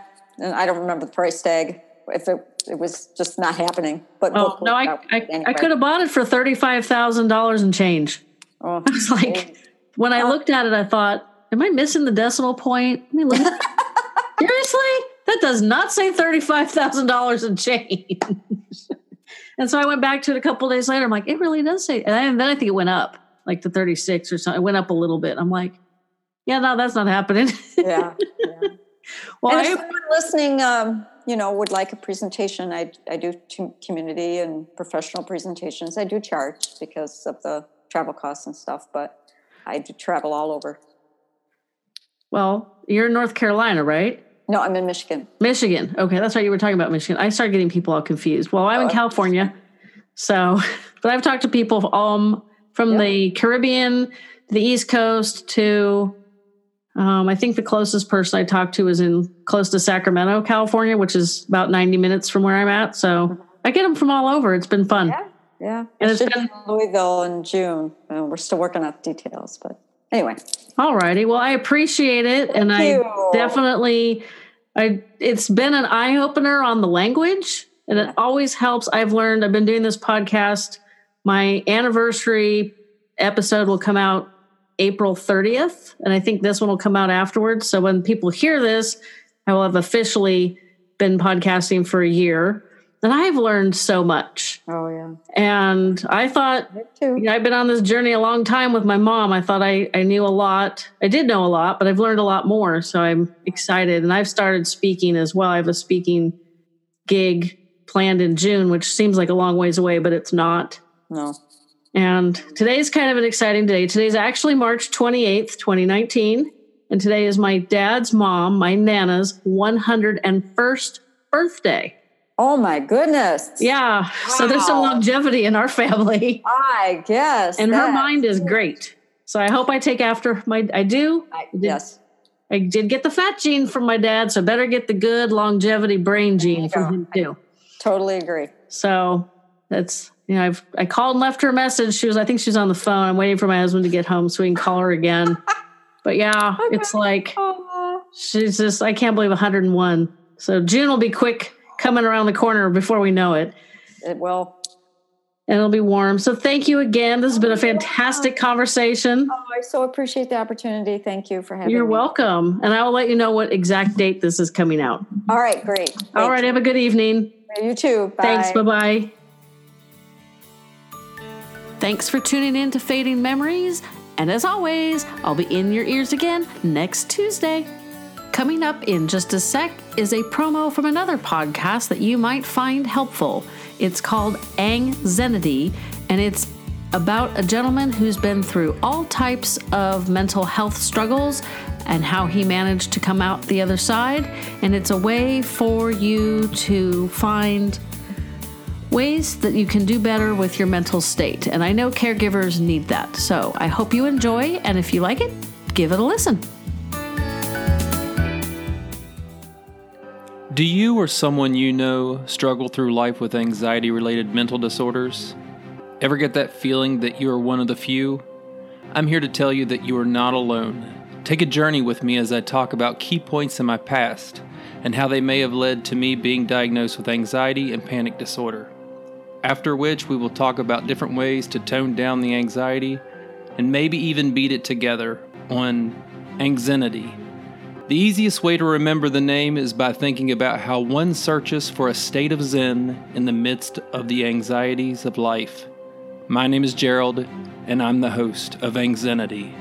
I don't remember the price tag. If it it was just not happening. But oh, no, I I, anyway. I could have bought it for thirty five thousand dollars and change. Oh, I was like, geez. when I looked at it, I thought, "Am I missing the decimal point?" Let me look. Seriously, that does not say thirty five thousand dollars and change. and so I went back to it a couple days later. I'm like, it really does say. And then I think it went up, like to thirty six or something. It went up a little bit. I'm like, yeah, no, that's not happening. yeah. yeah. Well, and if I, listening, um, you know, would like a presentation, I, I do community and professional presentations. I do charge because of the travel costs and stuff, but I do travel all over. Well, you're in North Carolina, right? No, I'm in Michigan. Michigan. Okay, that's right. You were talking about Michigan. I started getting people all confused. Well, I'm in oh, California, so but I've talked to people um from the Caribbean, the East Coast to um, I think the closest person I talked to was in close to Sacramento, California, which is about 90 minutes from where I'm at. So I get them from all over. It's been fun. Yeah. Yeah. And it's been Louisville in June. Uh, we're still working out the details, but anyway. All righty. Well, I appreciate it. Thank and you. I definitely, I, it's been an eye opener on the language and it always helps. I've learned, I've been doing this podcast. My anniversary episode will come out April 30th. And I think this one will come out afterwards. So when people hear this, I will have officially been podcasting for a year. And I've learned so much. Oh, yeah. And I thought, you know, I've been on this journey a long time with my mom. I thought I, I knew a lot. I did know a lot, but I've learned a lot more. So I'm excited. And I've started speaking as well. I have a speaking gig planned in June, which seems like a long ways away, but it's not. No. And today's kind of an exciting day. Today's actually March 28th, 2019. And today is my dad's mom, my Nana's 101st birthday. Oh my goodness. Yeah. Wow. So there's some longevity in our family. I guess. And her mind is great. So I hope I take after my, I do. I, did, yes. I did get the fat gene from my dad, so better get the good longevity brain gene from him too. I totally agree. So that's you know, I've I called and left her a message. She was, I think she's on the phone. I'm waiting for my husband to get home so we can call her again. but yeah, okay. it's like she's just I can't believe 101. So June will be quick coming around the corner before we know it. It will. And it'll be warm. So thank you again. This has been a fantastic conversation. Oh, I so appreciate the opportunity. Thank you for having me. You're me. welcome. And I will let you know what exact date this is coming out. All right, great. All Thank right. Have a good evening. you. You too. Bye. Thanks. Bye bye. Thanks for tuning in to Fading Memories. And as always, I'll be in your ears again next Tuesday. Coming up in just a sec is a promo from another podcast that you might find helpful. It's called Zanxiety, and it's about a gentleman who's been through all types of mental health struggles and how he managed to come out the other side. And it's a way for you to find ways that you can do better with your mental state. And I know caregivers need that. So I hope you enjoy. And if you like it, give it a listen. Do you or someone you know struggle through life with anxiety related mental disorders? Ever get that feeling that you are one of the few? I'm here to tell you that you are not alone. Take a journey with me as I talk about key points in my past and how they may have led to me being diagnosed with anxiety and panic disorder. After which, we will talk about different ways to tone down the anxiety and maybe even beat it together on Zanxiety. The easiest way to remember the name is by thinking about how one searches for a state of zen in the midst of the anxieties of life. My name is Gerald, and I'm the host of Zanxiety.